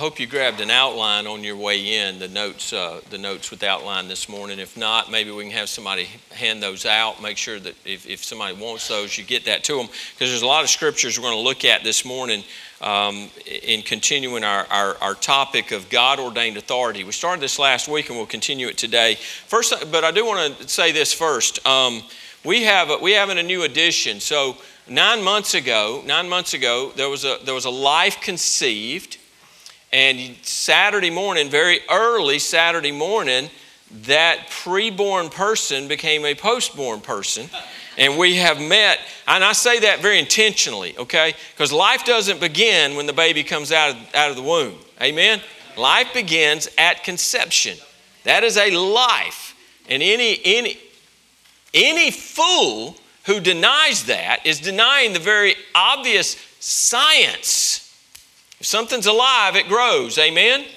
hope you grabbed an outline on your way in, the notes, uh, the notes with outline this morning. If not, maybe we can have somebody hand those out. Make sure that if, if somebody wants those, you get that to them. Because there's a lot of scriptures we're going to look at this morning um, in continuing our, our, our topic of God ordained authority. We started this last week and we'll continue it today. First, but I do want to say this first. Um, we have a, we have a new addition. So nine months ago, nine months ago, there was a there was a life conceived, and Saturday morning, very early Saturday morning, that preborn person became a postborn person. And we have met, and I say that very intentionally, okay? Because life doesn't begin when the baby comes out of, out of the womb. Amen? Life begins at conception. That is a life. And any, any, any fool who denies that is denying the very obvious science. If something's alive, it grows. Amen? Amen.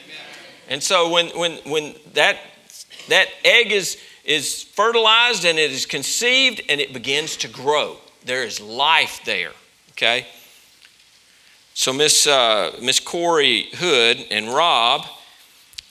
And so when, when, when that, that egg is, is fertilized and it is conceived and it begins to grow, there is life there. Okay? So Miss uh, Miss Corey Hood and Rob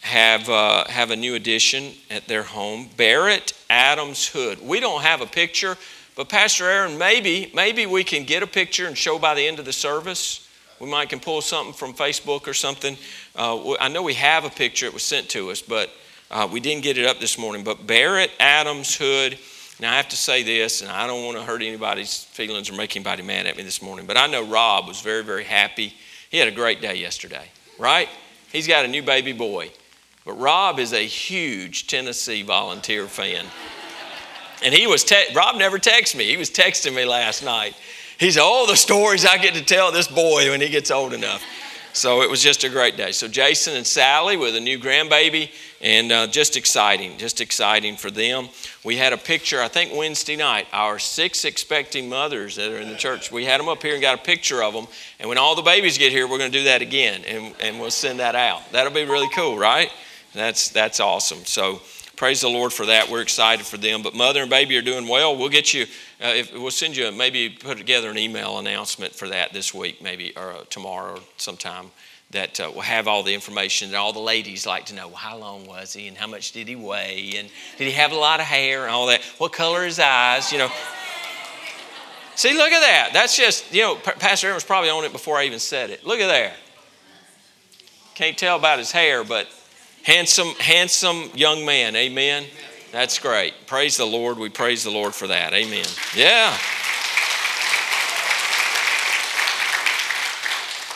have uh, have a new addition at their home, Barrett Adams Hood. We don't have a picture but Pastor Aaron, maybe, maybe we can get a picture and show by the end of the service. We might can pull something from Facebook or something. Uh, I know we have a picture. It was sent to us, but uh, we didn't get it up this morning. But Barrett Adams Hood. Now I have to say this, and I don't want to hurt anybody's feelings or make anybody mad at me this morning. But I know Rob was very, very happy. He had a great day yesterday, right? He's got a new baby boy. But Rob is a huge Tennessee volunteer fan. And he was, te- Rob never texted me. He was texting me last night. He said, Oh, the stories I get to tell this boy when he gets old enough. So it was just a great day. So Jason and Sally with a new grandbaby, and uh, just exciting, just exciting for them. We had a picture, I think Wednesday night, our six expecting mothers that are in the church. We had them up here and got a picture of them. And when all the babies get here, we're going to do that again, and, and we'll send that out. That'll be really cool, right? That's that's awesome. So praise the Lord for that. We're excited for them. But mother and baby are doing well. We'll get you, uh, if, we'll send you, maybe put together an email announcement for that this week, maybe, or tomorrow or sometime. That uh, will have all the information that all the ladies like to know. Well, how long was he, and how much did he weigh, and did he have a lot of hair, and all that? What color his eyes? You know. See, look at that. That's just you know. Pastor Aaron was probably on it before I even said it. Look at there. Can't tell about his hair, but Handsome, handsome young man. Amen. That's great. Praise the Lord. We praise the Lord for that. Amen. Yeah.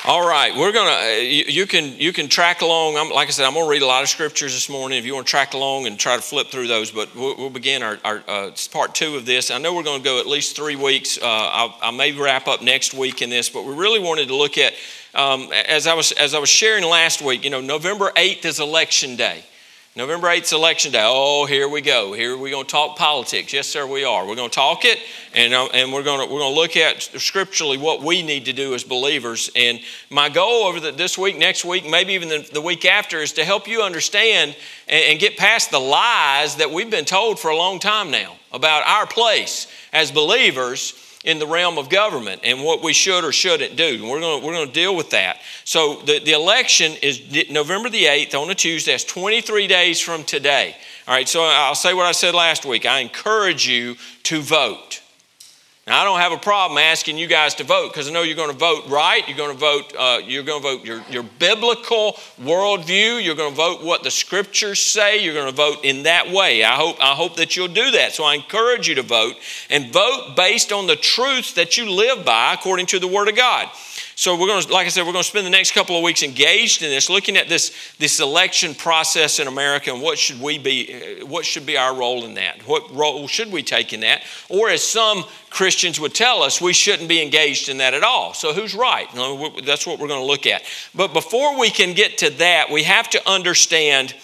All right, we're gonna. Uh, you, you, can you can track along. I'm, like I said, I'm gonna read a lot of scriptures this morning. If you want to track along and try to flip through those, but we'll, we'll begin our, our uh, part two of this. I know we're to go at least three weeks. Uh, I may wrap up next week in this, but we really wanted to look at um, as, I was, as I was sharing last week, you know, November 8th is election day. November 8th is election day. Oh, here we go. Here we're going to talk politics. Yes, sir, we are. We're going to talk it, and, uh, and we're, going to, we're going to look at scripturally what we need to do as believers. And my goal over the, this week, next week, maybe even the, the week after, is to help you understand and, and get past the lies that we've been told for a long time now about our place as believers in the realm of government and what we should or shouldn't do. And we're going we're to deal with that. So the, the election is November the 8th on a Tuesday. That's 23 days from today. All right, so I'll say what I said last week. I encourage you to vote. Now, I don't have a problem asking you guys to vote because I know you're going to vote right. You're going to vote. Uh, you're going to vote your, your biblical worldview. You're going to vote what the scriptures say. You're going to vote in that way. I hope. I hope that you'll do that. So I encourage you to vote and vote based on the truth that you live by according to the Word of God. So we're going to, like I said, we're going to spend the next couple of weeks engaged in this, looking at this, this election process in America and what should we be, uh, what should be our role in that? What role should we take in that? Or as some Christians would tell us, we shouldn't be engaged in that at all. So who's right? That's what we're going to look at. But before we can get to that, we have to understand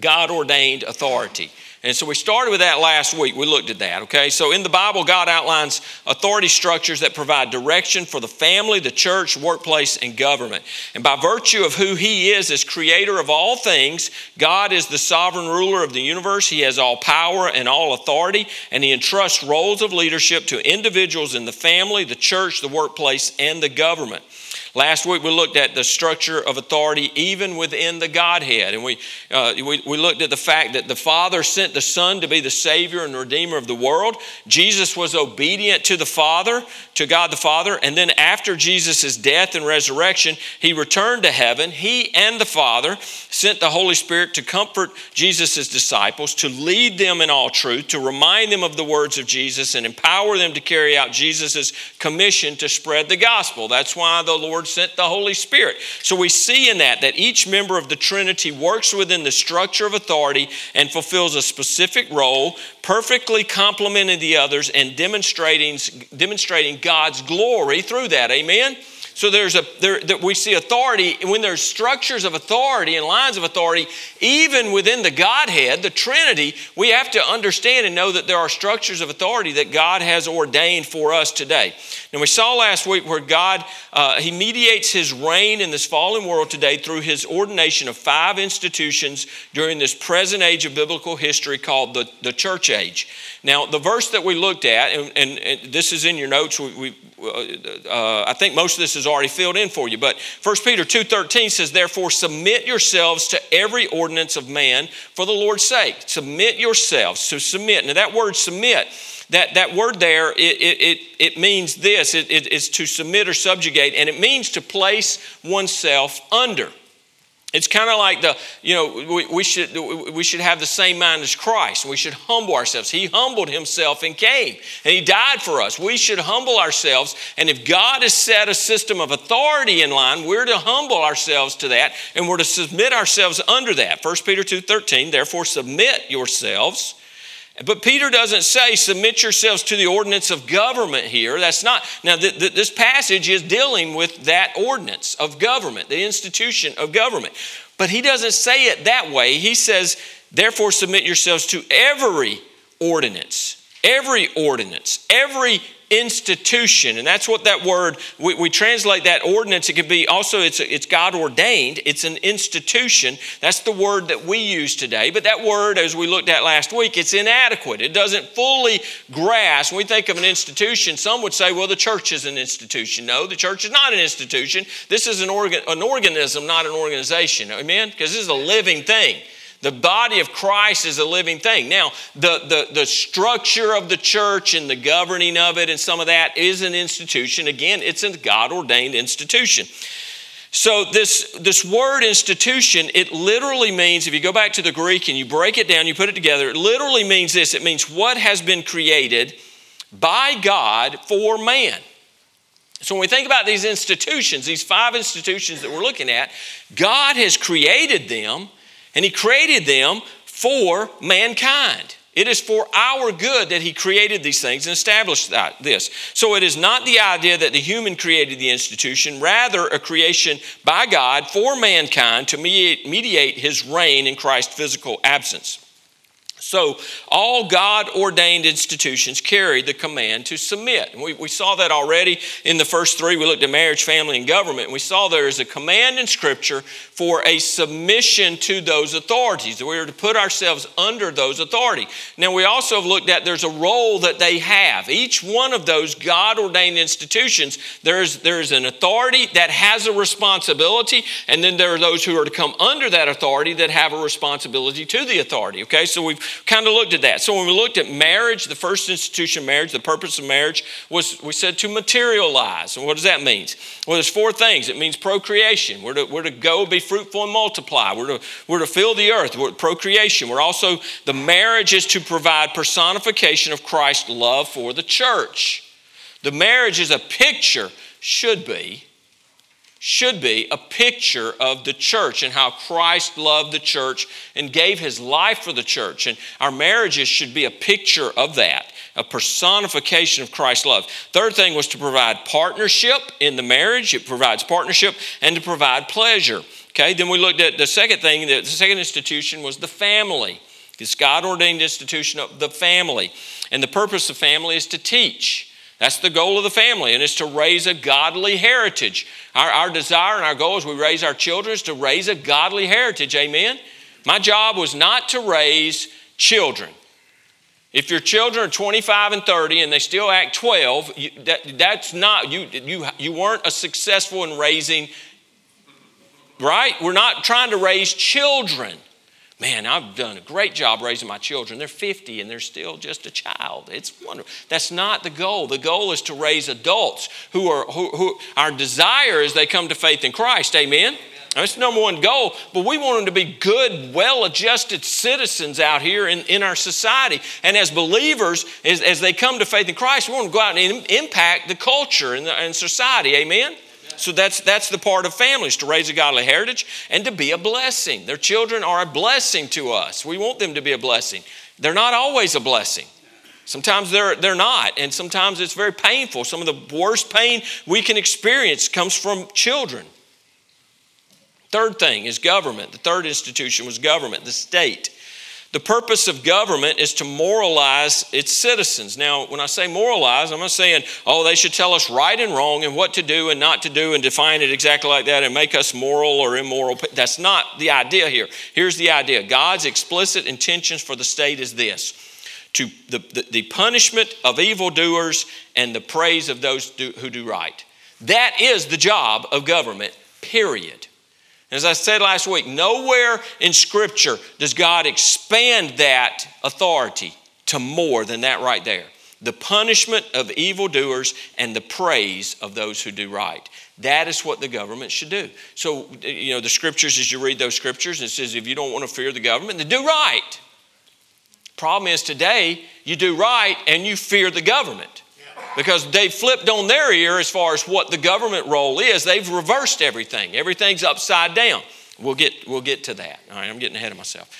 God ordained authority. And so we started with that last week. We looked at that, okay? So in the Bible, God outlines authority structures that provide direction for the family, the church, workplace, and government. And by virtue of who He is as creator of all things, God is the sovereign ruler of the universe. He has all power and all authority, and He entrusts roles of leadership to individuals in the family, the church, the workplace, and the government. Last week we looked at the structure of authority even within the Godhead. And we, uh, we, we looked at the fact that the Father sent the Son to be the Savior and Redeemer of the world. Jesus was obedient to the Father, to God the Father. And then after Jesus' death and resurrection, he returned to heaven. He and the Father sent the Holy Spirit to comfort Jesus' disciples, to lead them in all truth, to remind them of the words of Jesus, and empower them to carry out Jesus' commission to spread the gospel. That's why the Lord sent the Holy Spirit. So we see in that that each member of the Trinity works within the structure of authority and fulfills a specific role, perfectly complementing the others and demonstrating, demonstrating God's glory through that. Amen? So there's a there that we see authority when there's structures of authority and lines of authority, even within the Godhead, the Trinity, we have to understand and know that there are structures of authority that God has ordained for us today. And we saw last week where God uh, He mediates His reign in this fallen world today through His ordination of five institutions during this present age of biblical history called the, the church age. Now, the verse that we looked at, and, and, and this is in your notes, we, we uh, I think most of this is already filled in for you, but 1 Peter 2.13 says, Therefore submit yourselves to every ordinance of man for the Lord's sake. Submit yourselves. So submit. Now that word submit, that, that word there, it, it, it means this. It, it, it's to submit or subjugate, and it means to place oneself under. It's kind of like the, you know, we, we, should, we should have the same mind as Christ. We should humble ourselves. He humbled himself and came, and he died for us. We should humble ourselves. And if God has set a system of authority in line, we're to humble ourselves to that, and we're to submit ourselves under that. 1 Peter 2.13, therefore submit yourselves but Peter doesn't say submit yourselves to the ordinance of government here. That's not. Now, th- th- this passage is dealing with that ordinance of government, the institution of government. But he doesn't say it that way. He says, therefore, submit yourselves to every ordinance, every ordinance, every institution. And that's what that word we, we translate that ordinance it could be also it's, it's god ordained it's an institution. That's the word that we use today. But that word as we looked at last week it's inadequate. It doesn't fully grasp. When we think of an institution some would say well the church is an institution. No the church is not an institution. This is an, organ, an organism not an organization. Amen? Because this is a living thing the body of Christ is a living thing. Now, the, the, the structure of the church and the governing of it and some of that is an institution. Again, it's a God ordained institution. So this, this word institution, it literally means, if you go back to the Greek and you break it down, you put it together, it literally means this. It means what has been created by God for man. So when we think about these institutions, these five institutions that we're looking at, God has created them and He created them for mankind. It is for our good that He created these things and established that, this. So it is not the idea that the human created the institution, rather, a creation by God for mankind to mediate, mediate His reign in Christ's physical absence. So, all God ordained institutions carry the command to submit. We, we saw that already in the first three. We looked at marriage, family, and government. And we saw there is a command in Scripture for a submission to those authorities. We are to put ourselves under those authority. Now, we also have looked at there's a role that they have. Each one of those God ordained institutions, there's, there's an authority that has a responsibility, and then there are those who are to come under that authority that have a responsibility to the authority. Okay, so we've kind of looked at that. So when we looked at marriage, the first institution of marriage, the purpose of marriage was, we said, to materialize. And what does that mean? Well, there's four things. It means procreation. We're to, we're to go, be fruitful, and multiply. We're to, we're to fill the earth. We're procreation. We're also, the marriage is to provide personification of Christ's love for the church. The marriage is a picture, should be, should be a picture of the church and how Christ loved the church and gave his life for the church. And our marriages should be a picture of that, a personification of Christ's love. Third thing was to provide partnership in the marriage, it provides partnership, and to provide pleasure. Okay, then we looked at the second thing, the second institution was the family. This God ordained institution of the family. And the purpose of family is to teach. That's the goal of the family, and it's to raise a godly heritage. Our, our desire and our goal as we raise our children is to raise a godly heritage. Amen? My job was not to raise children. If your children are 25 and 30 and they still act 12, you, that, that's not, you, you, you weren't a successful in raising, right? We're not trying to raise children. Man, I've done a great job raising my children. They're 50 and they're still just a child. It's wonderful. That's not the goal. The goal is to raise adults who are, who, who our desire is they come to faith in Christ. Amen? That's the number one goal, but we want them to be good, well adjusted citizens out here in, in our society. And as believers, as, as they come to faith in Christ, we want to go out and impact the culture and, the, and society. Amen? So that's, that's the part of families to raise a godly heritage and to be a blessing. Their children are a blessing to us. We want them to be a blessing. They're not always a blessing. Sometimes they're, they're not, and sometimes it's very painful. Some of the worst pain we can experience comes from children. Third thing is government. The third institution was government, the state. The purpose of government is to moralize its citizens. Now, when I say moralize, I'm not saying, oh, they should tell us right and wrong and what to do and not to do and define it exactly like that and make us moral or immoral. That's not the idea here. Here's the idea God's explicit intentions for the state is this to the, the, the punishment of evildoers and the praise of those do, who do right. That is the job of government, period. As I said last week, nowhere in Scripture does God expand that authority to more than that right there the punishment of evildoers and the praise of those who do right. That is what the government should do. So, you know, the scriptures, as you read those scriptures, it says if you don't want to fear the government, then do right. Problem is today, you do right and you fear the government because they've flipped on their ear as far as what the government role is. They've reversed everything. Everything's upside down. We'll get, we'll get to that. All right, I'm getting ahead of myself.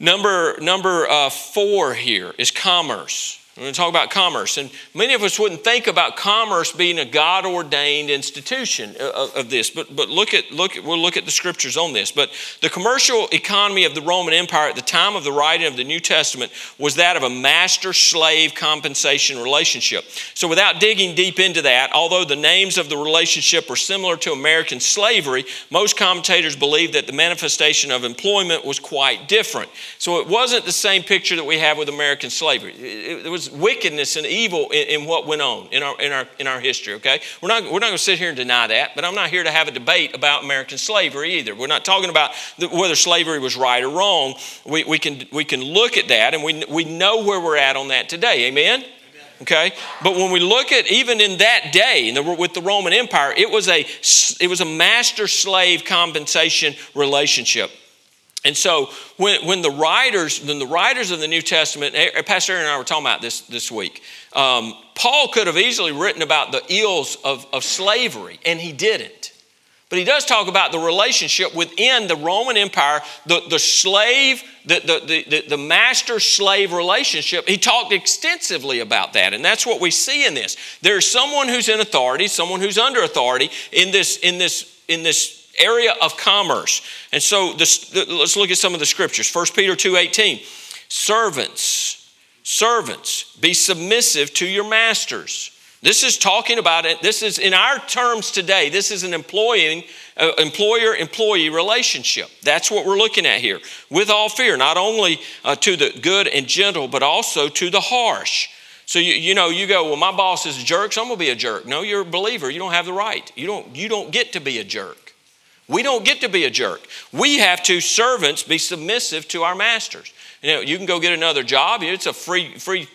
Number, number uh, four here is commerce. We're going to talk about commerce. And many of us wouldn't think about commerce being a God ordained institution of, of, this. But, but look at, look we'll look at the scriptures on this. But the commercial economy of the Roman Empire at the time of the writing of the New Testament was that of a master slave compensation relationship. So without digging deep into that, although the names of the relationship are similar to American slavery, most commentators believe that the manifestation of employment was quite different. So it wasn't the same picture that we have with American slavery. It, it was wickedness and evil in, in, what went on in our, in our, in our history, okay? We're not, we're not going to sit here and deny that, but I'm not here to have a debate about American slavery either. We're not talking about the, whether slavery was right or wrong. We, we, can, we can look at that and we, we know where we're at on that today, amen? okay but when we look at even in that day the, with the roman empire it was a it was a master slave compensation relationship and so when, when the writers, when the writers of the New Testament, eh, Pastor Aaron and I were talking about this this week, um, Paul could have easily written about the ills of, of slavery, and he didn't. But he does talk about the relationship within the Roman Empire, the, the slave, the, the, the, the master slave relationship. He talked extensively about that, and that's what we see in this. There's someone who's in authority, someone who's under authority in this, in this, in this area of commerce. And so this, let's look at some of the scriptures. 1 Peter 2:18. Servants, servants, be submissive to your masters. This is talking about it. This is in our terms today. This is an employing, uh, employer-employee relationship. That's what we're looking at here. With all fear, not only uh, to the good and gentle, but also to the harsh. So you, you know, you go, well, my boss is a jerk, so I'm gonna be a jerk. No, you're a believer. You don't have the right. You don't, you don't get to be a jerk. We don't get to be a jerk. We have to, servants, be submissive to our masters. You know, you can go get another job. It's a free, free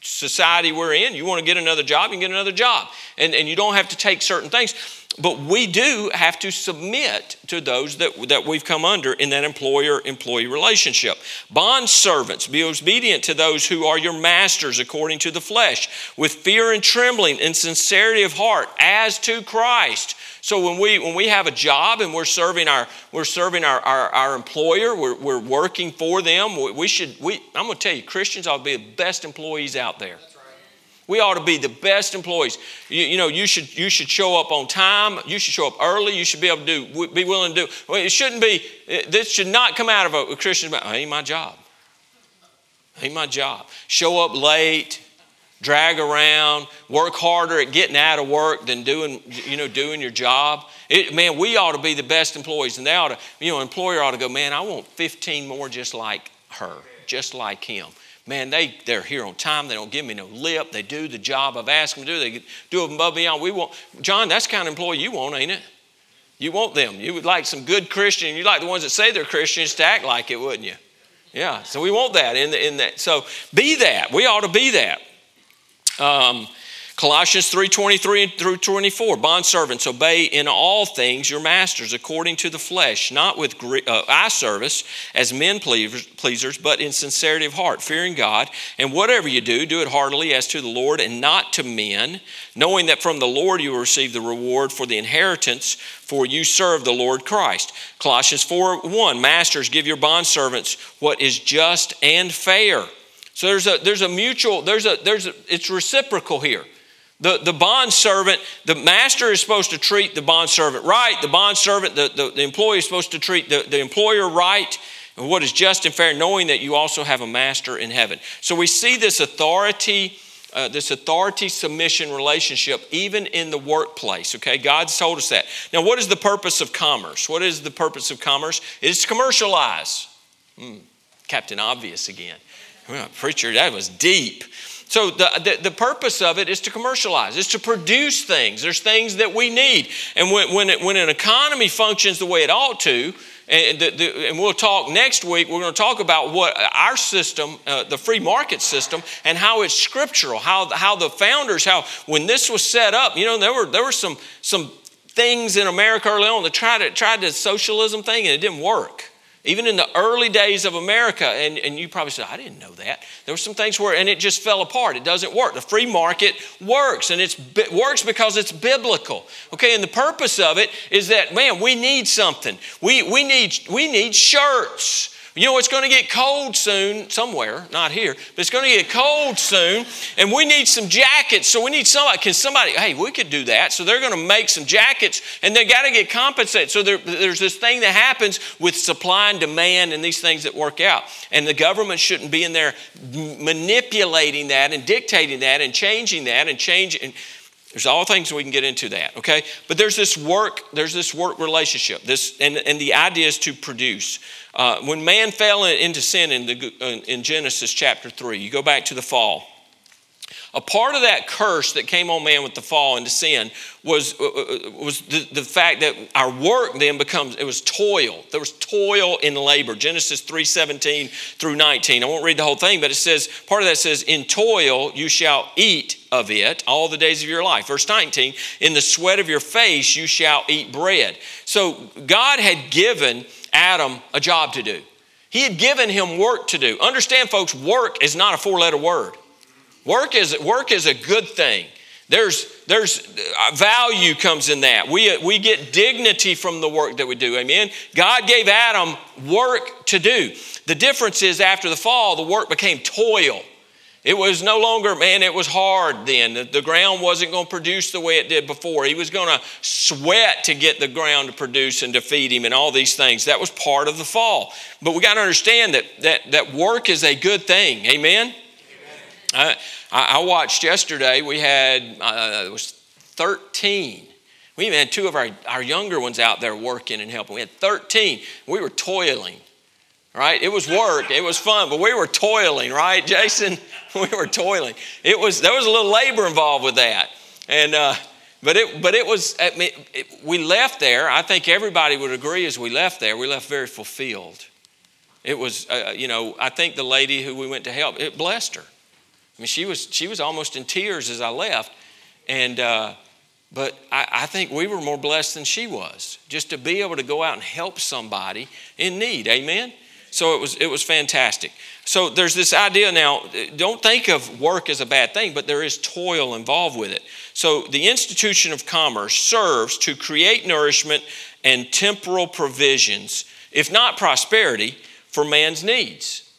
society we're in. You want to get another job, you can get another job. And, and you don't have to take certain things. But we do have to submit to those that, that we've come under in that employer employee relationship. Bond servants, be obedient to those who are your masters according to the flesh, with fear and trembling and sincerity of heart, as to Christ. So when we when we have a job and we're serving our we're serving our, our, our employer, we're, we're working for them, we should we I'm gonna tell you, Christians ought to be the best employees out there. We ought to be the best employees. You, you, know, you should you should show up on time. You should show up early. You should be able to do be willing to do. Well, it shouldn't be. This should not come out of a, a Christian. Ain't my job. Ain't my job. Show up late drag around, work harder at getting out of work than doing, you know, doing your job. It, man, we ought to be the best employees, and they ought to, you know, employer ought to go, man, I want 15 more just like her, just like him. man, they, they're here on time. They don't give me no lip. They do the job I've asked them to do. They do above and beyond. We want, John, that's the kind of employee you want, ain't it? You want them. You would like some good Christian. You like the ones that say they're Christians to act like it, wouldn't you? Yeah. So we want that in, the, in that. So be that. We ought to be that. Um, Colossians 3:23 through 24 bond servants obey in all things your masters according to the flesh not with uh, eye service as men pleasers but in sincerity of heart fearing God. And whatever you do do it heartily as to the Lord and not to men knowing that from the Lord you will receive the reward for the inheritance for you serve the Lord Christ. Colossians 4:1 masters give your bond servants what is just and fair so there's a there's a mutual there's a there's a, it's reciprocal here the, the bond servant, the master is supposed to treat the bond servant right. The bond servant, the, the, the employee is supposed to treat the, the employer right. And what is just and fair, knowing that you also have a master in heaven. So we see this authority, uh, this authority submission relationship even in the workplace. Okay, God's told us that. Now, what is the purpose of commerce? What is the purpose of commerce? It's to commercialize. Hmm, Captain Obvious again. Well, preacher, that was deep. So the, the, the, purpose of it is to commercialize, is to produce things. There's things that we need. And when, when, it, when an economy functions the way it ought to, and, the, the, and we'll talk next week, we're going to talk about what our system, uh, the free market system, and how it's scriptural, how, how the founders, how when this was set up, you know, there were, there were some, some things in America early on that tried, to, tried the socialism thing and it didn't work. Even in the early days of America, and, and you probably said, I didn't know that. There were some things where, and it just fell apart. It doesn't work. The free market works, and it works because it's biblical. Okay, and the purpose of it is that, man, we need something. We, we, need, we need shirts. You know, it's going to get cold soon, somewhere, not here, but it's going to get cold soon, and we need some jackets. So we need somebody. Can somebody, hey, we could do that. So they're going to make some jackets, and they got to get compensated. So there, there's this thing that happens with supply and demand and these things that work out. And the government shouldn't be in there manipulating that and dictating that and changing that and changing. There's all things we can get into that, okay? But there's this work, there's this work relationship. This and, and the idea is to produce. Uh, when man fell into sin in, the, in Genesis chapter 3, you go back to the fall. A part of that curse that came on man with the fall into sin was, uh, uh, was the, the fact that our work then becomes, it was toil. There was toil in labor. Genesis 3 17 through 19. I won't read the whole thing, but it says, part of that says, In toil you shall eat of it all the days of your life. Verse 19, In the sweat of your face you shall eat bread. So God had given Adam a job to do. He had given him work to do. Understand, folks, work is not a four letter word. Work is, work is a good thing. There's, there's uh, value comes in that. We, we get dignity from the work that we do. Amen. God gave Adam work to do. The difference is after the fall, the work became toil. It was no longer, man, it was hard then. The, the ground wasn't going to produce the way it did before. He was going to sweat to get the ground to produce and to feed him and all these things. That was part of the fall. But we got to understand that, that, that work is a good thing. Amen? I, I, watched yesterday, we had, uh, it was 13. We even had two of our, our younger ones out there working and helping. We had 13. We were toiling right? It was work, it was fun, but we were toiling, right, Jason? we were toiling. It was there was a little labor involved with that, and uh, but it but it was. I mean, it, we left there. I think everybody would agree as we left there. We left very fulfilled. It was, uh, you know, I think the lady who we went to help, it blessed her. I mean, she was she was almost in tears as I left, and. Uh, but I, I, think we were more blessed than she was just to be able to go out and help somebody in need. Amen? So it was, it was fantastic. So there's this idea now, don't think of work as a bad thing, but there is toil involved with it. So the institution of commerce serves to create nourishment and temporal provisions, if not prosperity, for man's needs.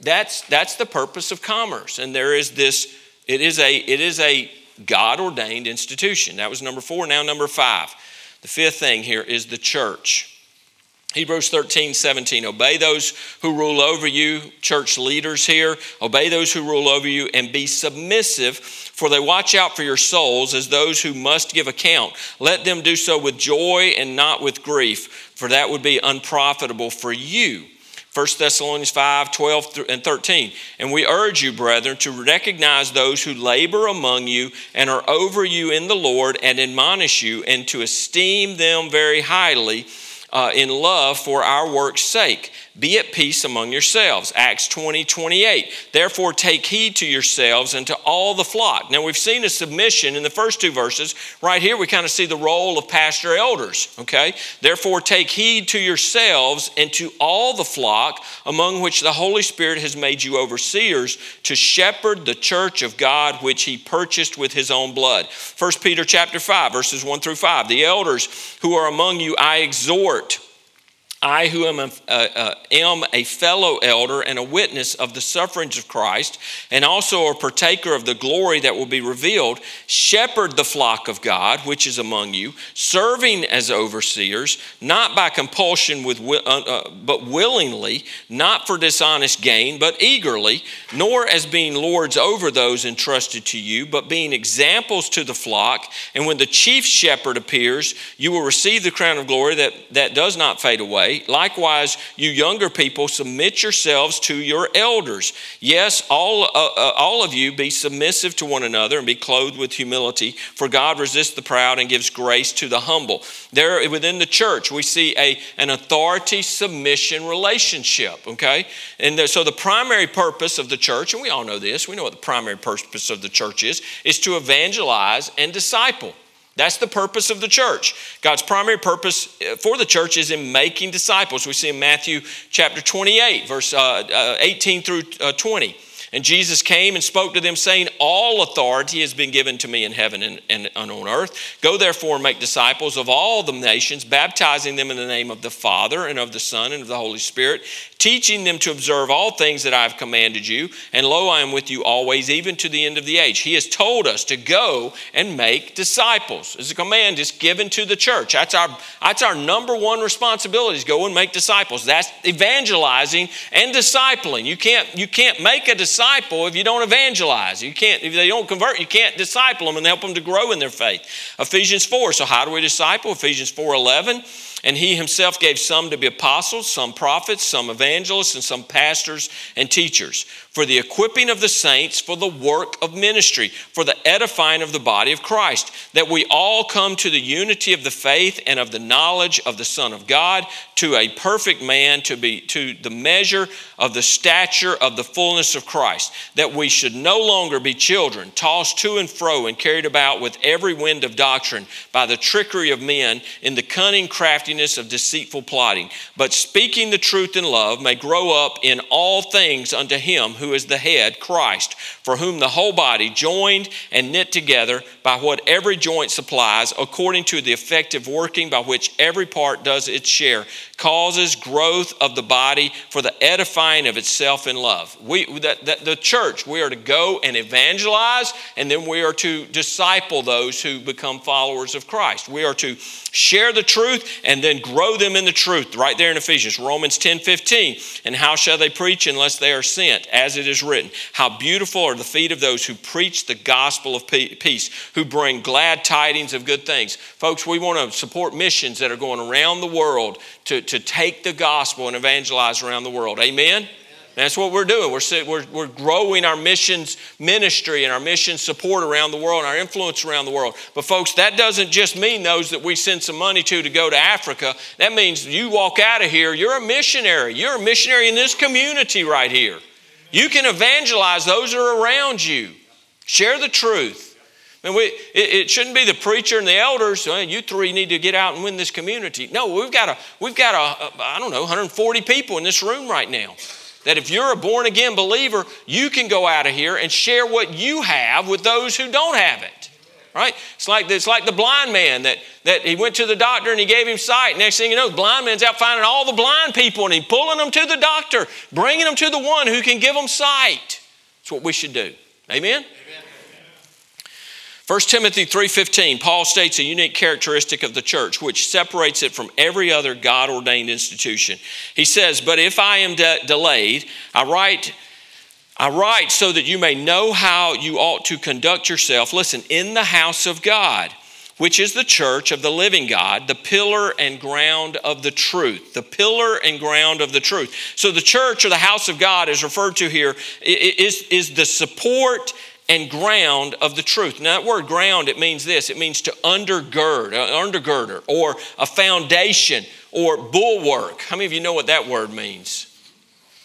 That's, that's the purpose of commerce. And there is this, it is a, it is a God ordained institution. That was number four. Now, number five. The fifth thing here is the church. Hebrews 13, 17. Obey those who rule over you, church leaders here. Obey those who rule over you and be submissive, for they watch out for your souls as those who must give account. Let them do so with joy and not with grief, for that would be unprofitable for you. 1 Thessalonians 5 12 and 13. And we urge you, brethren, to recognize those who labor among you and are over you in the Lord and admonish you, and to esteem them very highly uh, in love for our work's sake. Be at peace among yourselves. Acts 20, 28. Therefore, take heed to yourselves and to all the flock. Now, we've seen a submission in the first two verses. Right here, we kind of see the role of pastor elders, okay? Therefore, take heed to yourselves and to all the flock among which the Holy Spirit has made you overseers to shepherd the church of God which he purchased with his own blood. 1 Peter chapter 5, verses 1 through 5. The elders who are among you, I exhort I, who am a, uh, am a fellow elder and a witness of the sufferings of Christ, and also a partaker of the glory that will be revealed, shepherd the flock of God which is among you, serving as overseers, not by compulsion, with, uh, uh, but willingly, not for dishonest gain, but eagerly, nor as being lords over those entrusted to you, but being examples to the flock. And when the chief shepherd appears, you will receive the crown of glory that, that does not fade away way. Likewise, you younger people, submit yourselves to your elders. Yes, all, uh, uh, all of you be submissive to one another and be clothed with humility, for God resists the proud and gives grace to the humble. There within the church, we see a, an authority submission relationship, okay? And the, so the primary purpose of the church, and we all know this, we know what the primary purpose of the church is, is to evangelize and disciple. That's the purpose of the church. God's primary purpose uh, for the church is in making disciples. We see in Matthew chapter 28, verse uh, uh, 18 through 20. And Jesus came and spoke to them, saying, All authority has been given to me in heaven and, and, on earth. Go therefore and make disciples of all the nations, baptizing them in the name of the Father and of the Son and of the Holy Spirit, teaching them to observe all things that I have commanded you. And lo, I am with you always, even to the end of the age. He has told us to go and make disciples. It's a command is given to the church. That's our, that's our number one responsibility is go and make disciples. That's evangelizing and discipling. You can't, you can't make a disciple if you don't evangelize. You can't, if they don't convert, you can't disciple them and help them to grow in their faith. Ephesians 4. So how do we disciple? Ephesians 4 11. And he himself gave some to be apostles, some prophets, some evangelists, and some pastors and teachers for the equipping of the saints, for the work of ministry, for the edifying of the body of Christ, that we all come to the unity of the faith and of the knowledge of the Son of God, to a perfect man, to be to the measure of the stature of the fullness of Christ, that we should no longer be children, tossed to and fro and carried about with every wind of doctrine by the trickery of men in the cunning craftiness of deceitful plotting, but speaking the truth in love may grow up in all things unto him who is the head, Christ, for whom the whole body, joined and knit together by what every joint supplies, according to the effective working by which every part does its share, causes growth of the body for the edifying of itself in love. We, that, that the church, we are to go and evangelize, and then we are to disciple those who become followers of Christ. We are to share the truth and then grow them in the truth, right there in Ephesians, Romans 10 15. And how shall they preach unless they are sent? As it is written, How beautiful are the feet of those who preach the gospel of peace, who bring glad tidings of good things. Folks, we want to support missions that are going around the world to, to take the gospel and evangelize around the world. Amen? That's what we're doing. We're, we're, we're growing our missions ministry and our mission support around the world and our influence around the world. But, folks, that doesn't just mean those that we send some money to to go to Africa. That means you walk out of here, you're a missionary. You're a missionary in this community right here. You can evangelize those who are around you. Share the truth. And we, it, it, shouldn't be the preacher and the elders. Well, you three need to get out and win this community. No, we've got a, we've got a, a I don't know, 140 people in this room right now. That if you're a born again believer, you can go out of here and share what you have with those who don't have it. Right? It's like, it's like the blind man that, that he went to the doctor and he gave him sight. Next thing you know, the blind man's out finding all the blind people and he's pulling them to the doctor, bringing them to the one who can give them sight. That's what we should do. Amen? 1 Timothy 3:15 Paul states a unique characteristic of the church which separates it from every other God-ordained institution. He says, "But if I am de- delayed, I write I write so that you may know how you ought to conduct yourself, listen, in the house of God." which is the church of the living God, the pillar and ground of the truth. The pillar and ground of the truth. So the church or the house of God is referred to here is, is the support and ground of the truth. Now, that word ground, it means this it means to undergird, an undergirder, or a foundation, or bulwark. How many of you know what that word means?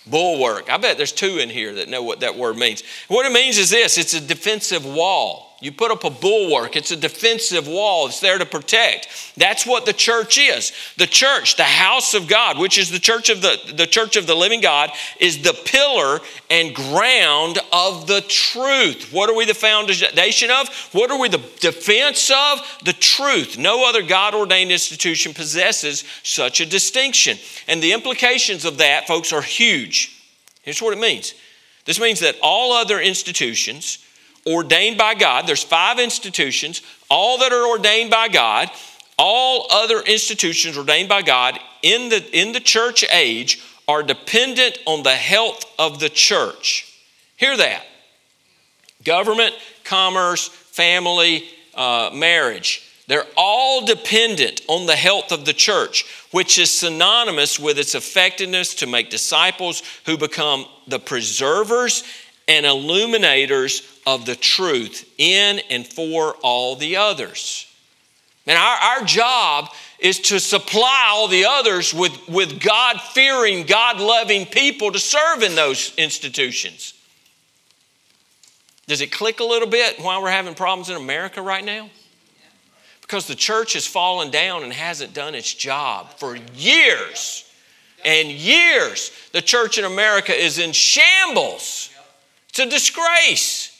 Bulwark. I bet there's two in here that know what that word means. What it means is this it's a defensive wall. You put up a bulwark, it's a defensive wall, it's there to protect. That's what the church is. The church, the house of God, which is the church of the, the church of the living God, is the pillar and ground of the truth. What are we the foundation of? What are we the defense of? The truth. No other God ordained institution possesses such a distinction. And the implications of that, folks, are huge. Here's what it means this means that all other institutions, ordained by God. There's five institutions, all that are ordained by God, all other institutions ordained by God in the, in the church age are dependent on the health of the church. Hear that. Government, commerce, family, uh, marriage. They're all dependent on the health of the church, which is synonymous with its effectiveness to make disciples who become the preservers and illuminators of the truth in and for all the others. And our, our job is to supply all the others with, with God fearing, God loving people to serve in those institutions. Does it click a little bit why we're having problems in America right now? Because the church has fallen down and hasn't done its job for years and years. The church in America is in shambles. It's a disgrace.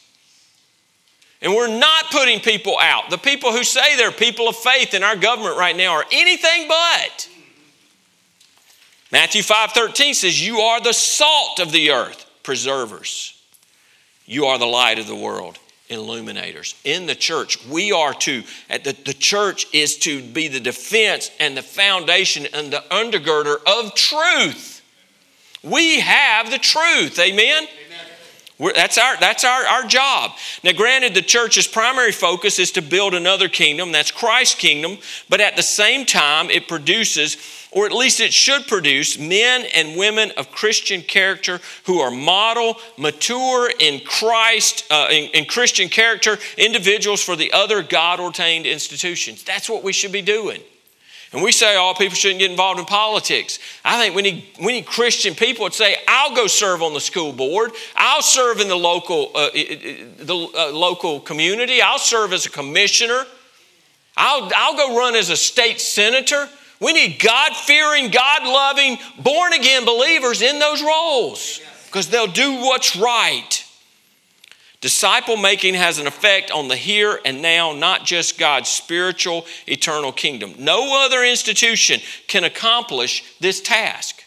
And we're not putting people out. The people who say they're people of faith in our government right now are anything but. Matthew 5:13 says, "You are the salt of the earth, preservers. You are the light of the world, illuminators." In the church, we are to the, the church is to be the defense and the foundation and the undergirder of truth. We have the truth. Amen. We're, that's our, that's our, our job. Now, granted, the church's primary focus is to build another kingdom, that's Christ's kingdom, but at the same time, it produces, or at least it should produce, men and women of Christian character who are model, mature in Christ, uh, in, in Christian character, individuals for the other God ordained institutions. That's what we should be doing. And we say all oh, people shouldn't get involved in politics. I think we need, we need Christian people to say, I'll go serve on the school board. I'll serve in the local, uh, the uh, local community. I'll serve as a commissioner. I'll, I'll go run as a state senator. We need God fearing, God loving, born again believers in those roles because they'll do what's right. Disciple making has an effect on the here and now, not just God's spiritual, eternal kingdom. No other institution can accomplish this task.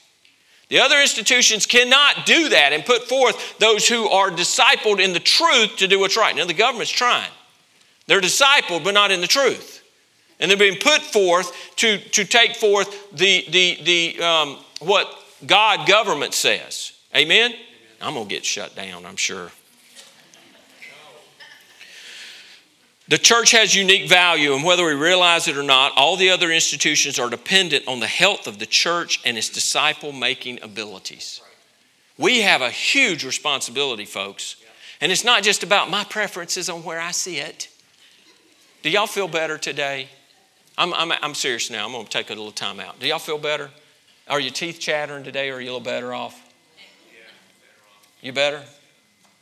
The other institutions cannot do that and put forth those who are discipled in the truth to do what's right. Now, the government's trying. They're discipled, but not in the truth. And they're being put forth to, to take forth the, the, the, um, what God government says. Amen? I'm going to get shut down, I'm sure. The church has unique value, and whether we realize it or not, all the other institutions are dependent on the health of the church and its disciple making abilities. We have a huge responsibility, folks. And it's not just about my preferences on where I sit. Do y'all feel better today? I'm, I'm, I'm serious now. I'm going to take a little time out. Do y'all feel better? Are your teeth chattering today or are you a little better off? You better?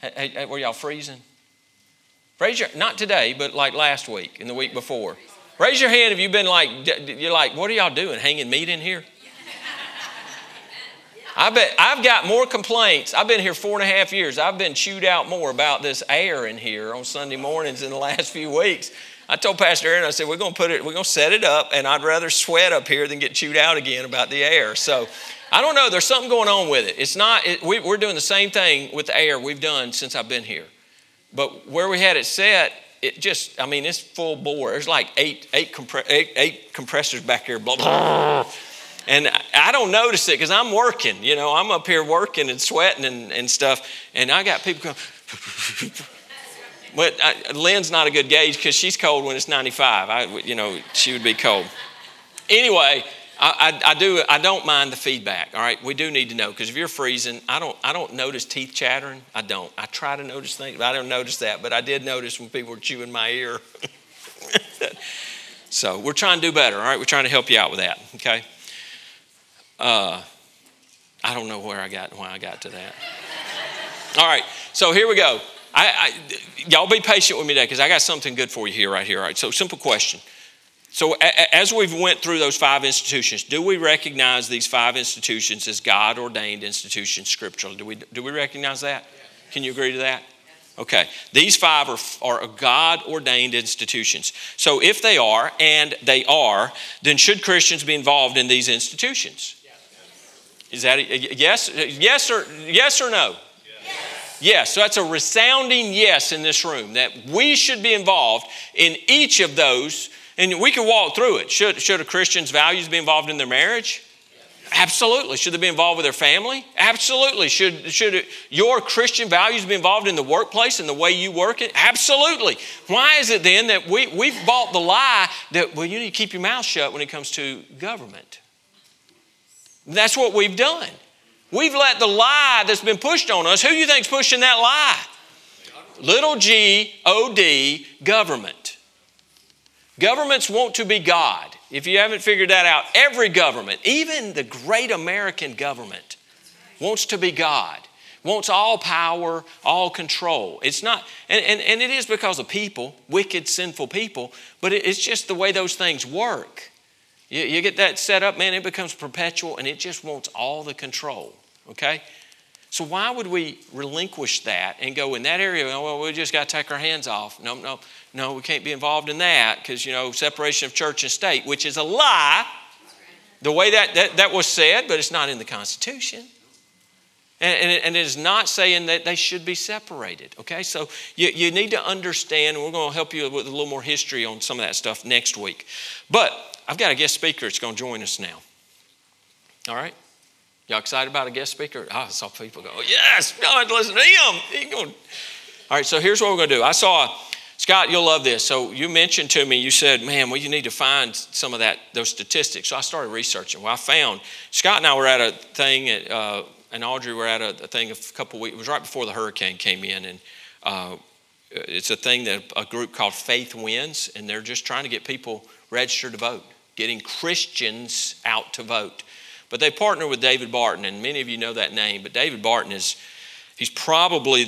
Hey, hey, were y'all freezing? Raise your, not today, but like last week and the week before. Raise your hand if you've been like, you're like, what are y'all doing, hanging meat in here? I bet I've got more complaints. I've been here four and a half years. I've been chewed out more about this air in here on Sunday mornings in the last few weeks. I told Pastor Aaron, I said, we're to put it, we're to set it up, and I'd rather sweat up here than get chewed out again about the air. So I don't know. There's something going on with it. It's not, it, we, we're doing the same thing with the air we've done since I've been here. But where we had it set, it just, I mean, it's full bore. There's like eight, eight, compre- eight, eight compressors back here. Blah, blah. And I don't notice it because I'm working. You know, I'm up here working and sweating and, and stuff. And I got people going, But I, Lynn's not a good gauge because she's cold when it's 95. I, you know, she would be cold. Anyway, I, I, I, do. I don't mind the feedback. All right, we do need to know because if you're freezing, I don't. I don't notice teeth chattering. I don't. I try to notice things, but I don't notice that. But I did notice when people were chewing my ear. so we're trying to do better. All right, we're trying to help you out with that. Okay. Uh, I don't know where I got why I got to that. All right, so here we go. I, I, y'all be patient with me today because I got something good for you here, right here. All right, so simple question. So as we've went through those five institutions, do we recognize these five institutions as God ordained institutions scripturally? Do we, do we recognize that? Can you agree to that? Okay, these five are, are God ordained institutions. So if they are, and they are, then should Christians be involved in these institutions? Is that a, yes? Yes or yes or no? Yes. yes. So that's a resounding yes in this room that we should be involved in each of those and we can walk through it. Should, should a Christian's values be involved in their marriage? Absolutely. Should they be involved with their family? Absolutely. Should, should your Christian values be involved in the workplace and the way you work it? Absolutely. Why is it then that we, we've bought the lie that, well, you need to keep your mouth shut when it comes to government? That's what we've done. We've let the lie that's been pushed on us, who do you think's pushing that lie? Little g, O D, government. Governments want to be God. If you haven't figured that out, every government, even the great American government, wants to be God, wants all power, all control. It's not, and, and, and it is because of people, wicked, sinful people, but it's just the way those things work. You, you get that set up, man, it becomes perpetual and it just wants all the control, okay? So why would we relinquish that and go in that area? Well, we just got to take our hands off. No, no, no, we can't be involved in that because you know separation of church and state, which is a lie. The way that, that, that was said, but it's not in the Constitution. And, and, it, and, it is not saying that they should be separated. Okay, so you, you need to understand, and we're going to help you with a little more history on some of that stuff next week. But I've got a guest speaker that's going to join us now. All right? Y'all excited about a guest speaker? Oh, I saw people go, yes, to listen to him. All right, so here's what we're going to do. I saw, Scott, you'll love this. So you mentioned to me, you said, man, well, you need to find some of that, those statistics. So I started researching. Well, I found, Scott and I were at a thing, at, uh, and Audrey were at a, a, thing a couple weeks, it was right before the hurricane came in. And uh, it's a thing that a group called Faith Wins, and they're just trying to get people registered to vote, getting Christians out to vote. But they partner with David Barton, and many of you know that name. But David Barton is, he's probably,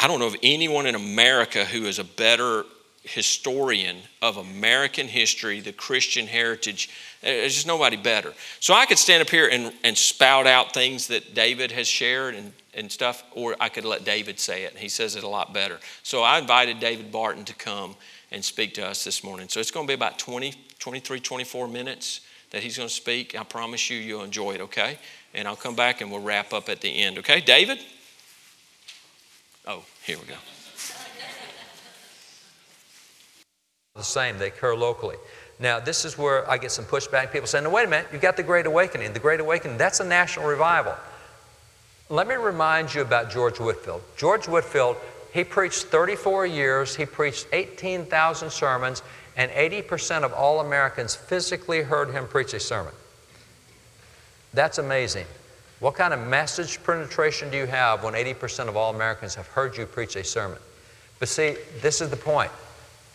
I don't know of anyone in America who is a better historian of American history, the Christian heritage. There's just nobody better. So I could stand up here and, and spout out things that David has shared and, and stuff, or I could let David say it, he says it a lot better. So I invited David Barton to come and speak to us this morning. So it's going to be about 20, 23, 24 minutes that he's going to speak. I promise you, you'll enjoy it, okay? And I'll come back and we'll wrap up at the end, okay? David? Oh, here we go. The same, they occur locally. Now, this is where I get some pushback. People say, no, wait a minute, you've got the Great Awakening. The Great Awakening, that's a national revival. Let me remind you about George Whitefield. George Whitefield, he preached 34 years, he preached 18,000 sermons, and 80% of all Americans physically heard him preach a sermon. That's amazing. What kind of message penetration do you have when 80% of all Americans have heard you preach a sermon? But see, this is the point.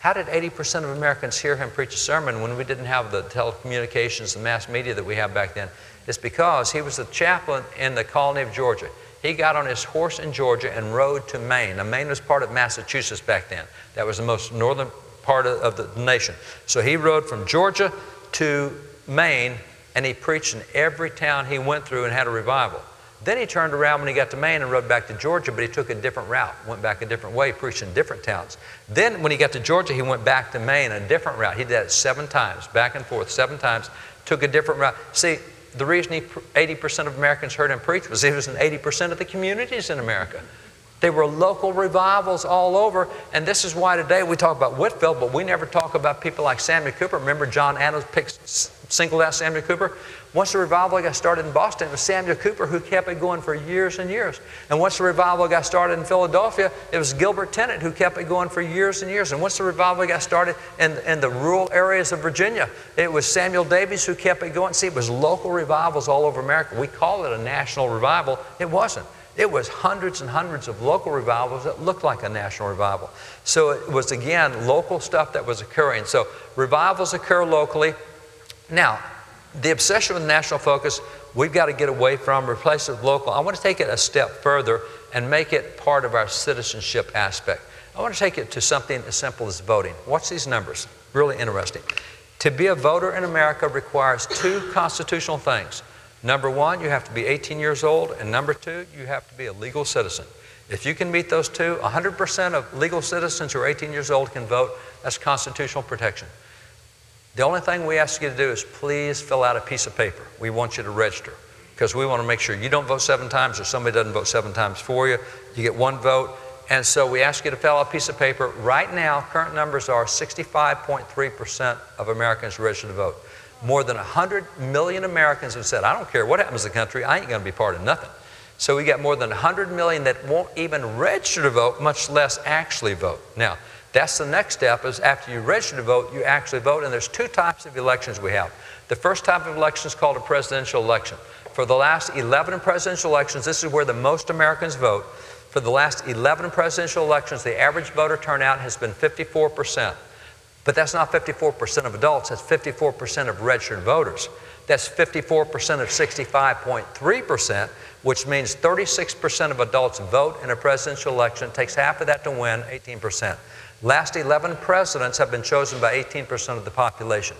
How did 80% of Americans hear him preach a sermon when we didn't have the telecommunications, the mass media that we have back then? It's because he was the chaplain in the colony of Georgia. He got on his horse in Georgia and rode to Maine. Now, Maine was part of Massachusetts back then. That was the most northern part of the nation. So he rode from Georgia to Maine and he preached in every town he went through and had a revival. Then he turned around when he got to Maine and rode back to Georgia, but he took a different route, went back a different way, preached in different towns. Then when he got to Georgia, he went back to Maine, a different route. He did it seven times, back and forth, seven times, took a different route. See, the reason he, 80% of Americans heard him preach was he was in 80% of the communities in America. There were local revivals all over, and this is why today we talk about Whitefield, but we never talk about people like Samuel Cooper. Remember, John Adams picked singled out Samuel Cooper. Once the revival got started in Boston, it was Samuel Cooper who kept it going for years and years. And once the revival got started in Philadelphia, it was Gilbert Tennent who kept it going for years and years. And once the revival got started in, in the rural areas of Virginia, it was Samuel Davies who kept it going. See, it was local revivals all over America. We call it a national revival. It wasn't. It was hundreds and hundreds of local revivals that looked like a national revival. So it was, again, local stuff that was occurring. So revivals occur locally. Now, the obsession with national focus, we've got to get away from, replace it with local. I want to take it a step further and make it part of our citizenship aspect. I want to take it to something as simple as voting. Watch these numbers, really interesting. To be a voter in America requires two constitutional things. Number one, you have to be 18 years old, and number two, you have to be a legal citizen. If you can meet those two, 100% of legal citizens who are 18 years old can vote. That's constitutional protection. The only thing we ask you to do is please fill out a piece of paper. We want you to register because we want to make sure you don't vote seven times or somebody doesn't vote seven times for you. You get one vote. And so we ask you to fill out a piece of paper. Right now, current numbers are 65.3% of Americans registered to vote. More than 100 million Americans have said, I don't care what happens to the country, I ain't going to be part of nothing. So we got more than 100 million that won't even register to vote, much less actually vote. Now, that's the next step is after you register to vote, you actually vote. And there's two types of elections we have. The first type of election is called a presidential election. For the last 11 presidential elections, this is where the most Americans vote. For the last 11 presidential elections, the average voter turnout has been 54%. But that's not 54% of adults, that's 54% of registered voters. That's 54% of 65.3%, which means 36% of adults vote in a presidential election. It takes half of that to win, 18%. Last 11 presidents have been chosen by 18% of the population.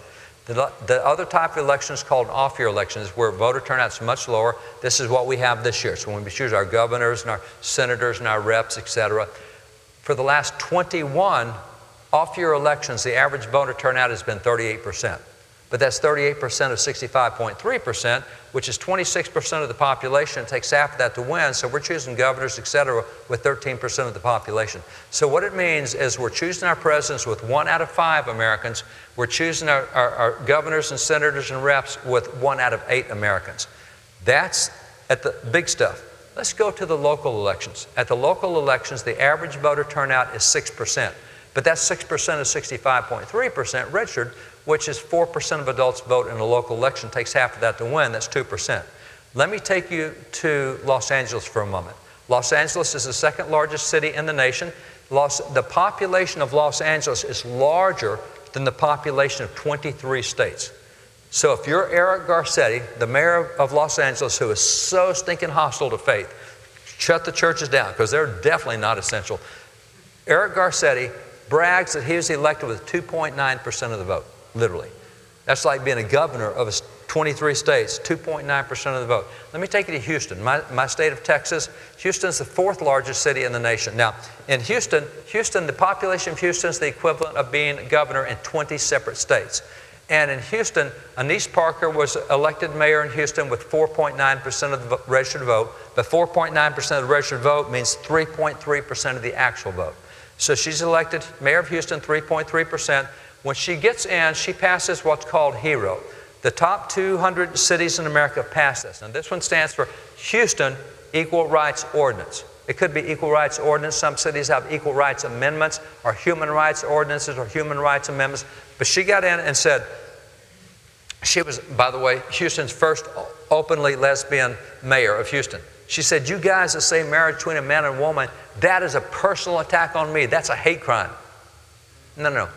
The, the, other type of election is called off-year elections, where voter turnout is much lower. This is what we have this year. So when we choose our governors and our senators and our reps, etc. For the last 21 off-year elections, the average voter turnout has been 38 percent. But that's 38% of 65.3%, which is 26% of the population. It takes half of that to win. So we're choosing governors, et cetera, with 13% of the population. So what it means is we're choosing our presidents with one out of five Americans. We're choosing our, our, our governors and senators and reps with one out of eight Americans. That's at the big stuff. Let's go to the local elections. At the local elections, the average voter turnout is 6%. But that's 6% of 65.3% registered, which is 4% of adults vote in a local election, takes half of that to win, that's 2%. Let me take you to Los Angeles for a moment. Los Angeles is the second largest city in the nation. Los, the population of Los Angeles is larger than the population of 23 states. So if you're Eric Garcetti, the mayor of Los Angeles, who is so stinking hostile to faith, shut the churches down because they're definitely not essential. Eric Garcetti brags that he was elected with 2.9% of the vote literally. That's like being a governor of 23 states, 2.9% of the vote. Let me take you to Houston, my, my state of Texas. Houston's the fourth largest city in the nation. Now, in Houston, Houston, the population of Houston is the equivalent of being a governor in 20 separate states. And in Houston, Annise Parker was elected mayor in Houston with 4.9% of the registered vote. But 4.9% of the registered vote means 3.3% of the actual vote. So she's elected mayor of Houston, 3.3%. When she gets in, she passes what's called HERO. The top 200 cities in America pass this. Now, this one stands for Houston Equal Rights Ordinance. It could be equal rights ordinance. Some cities have equal rights amendments or human rights ordinances or human rights amendments. But she got in and said, she was, by the way, Houston's first openly lesbian mayor of Houston. She said, You guys that say marriage between a man and a woman, that is a personal attack on me. That's a hate crime. No, no, no.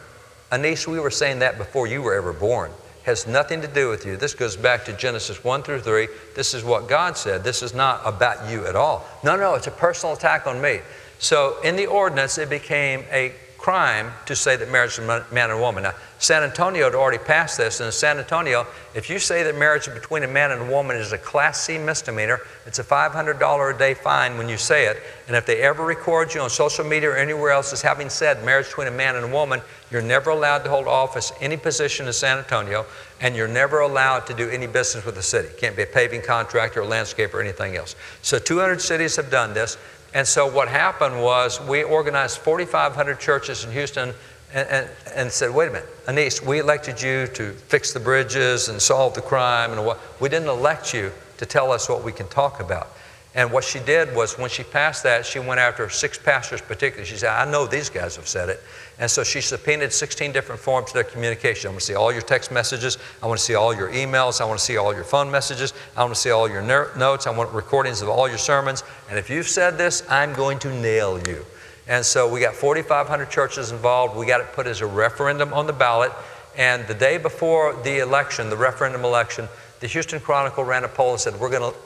Annise, we were saying that before you were ever born. Has nothing to do with you. This goes back to Genesis 1 through 3. This is what God said. This is not about you at all. No, no, it's a personal attack on me. So in the ordinance, it became a crime to say that marriage is man and woman. Now, San Antonio had already passed this, and in San Antonio, if you say that marriage between a man and a woman is a Class C misdemeanor, it's a $500 a day fine when you say it. And if they ever record you on social media or anywhere else as having said marriage between a man and a woman, you're never allowed to hold office, any position in San Antonio, and you're never allowed to do any business with the city. Can't be a paving contractor, or landscaper, or anything else. So 200 cities have done this. And so what happened was we organized 4,500 churches in Houston and, and, and said, wait a minute, Annise, we elected you to fix the bridges and solve the crime and what. We didn't elect you to tell us what we can talk about. And what she did was when she passed that, she went after six pastors particularly. She said, I know these guys have said it. And so she subpoenaed 16 different forms of their communication. I want to see all your text messages. I want to see all your emails. I want to see all your phone messages. I want to see all your ner- notes. I want recordings of all your sermons. And if you've said this, I'm going to nail you. And so we got 4,500 churches involved. We got it put as a referendum on the ballot. And the day before the election, the referendum election, the Houston Chronicle ran a poll and said, We're going to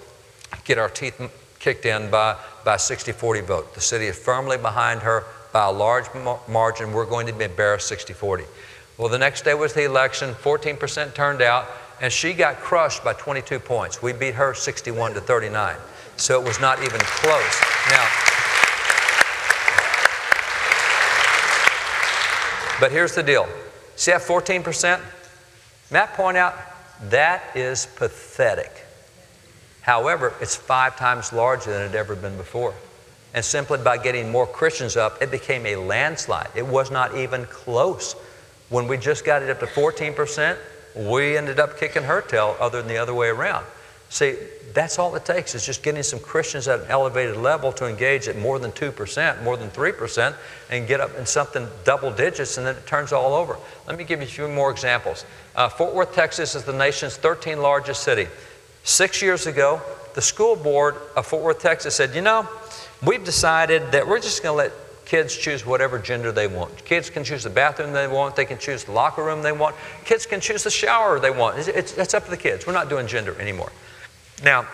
get our teeth kicked in by, by 60 40 vote. The city is firmly behind her by a large margin. We're going to be embarrassed 60 40. Well, the next day was the election, 14% turned out, and she got crushed by 22 points. We beat her 61 to 39. So it was not even close. Now, but here's the deal. See that 14%? Matt point out that is pathetic. However, it's five times larger than it had ever been before. And simply by getting more Christians up, it became a landslide. It was not even close. When we just got it up to 14%, we ended up kicking her tail other than the other way around. See, that's all it takes is just getting some Christians at an elevated level to engage at more than 2%, more than 3%, and get up in something double digits, and then it turns all over. Let me give you a few more examples. Uh, Fort Worth, Texas is the nation's 13th largest city. Six years ago, the school board of Fort Worth, Texas said, you know, we've decided that we're just going to let kids choose whatever gender they want. Kids can choose the bathroom they want, they can choose the locker room they want, kids can choose the shower they want. It's, it's, it's up to the kids. We're not doing gender anymore. Now,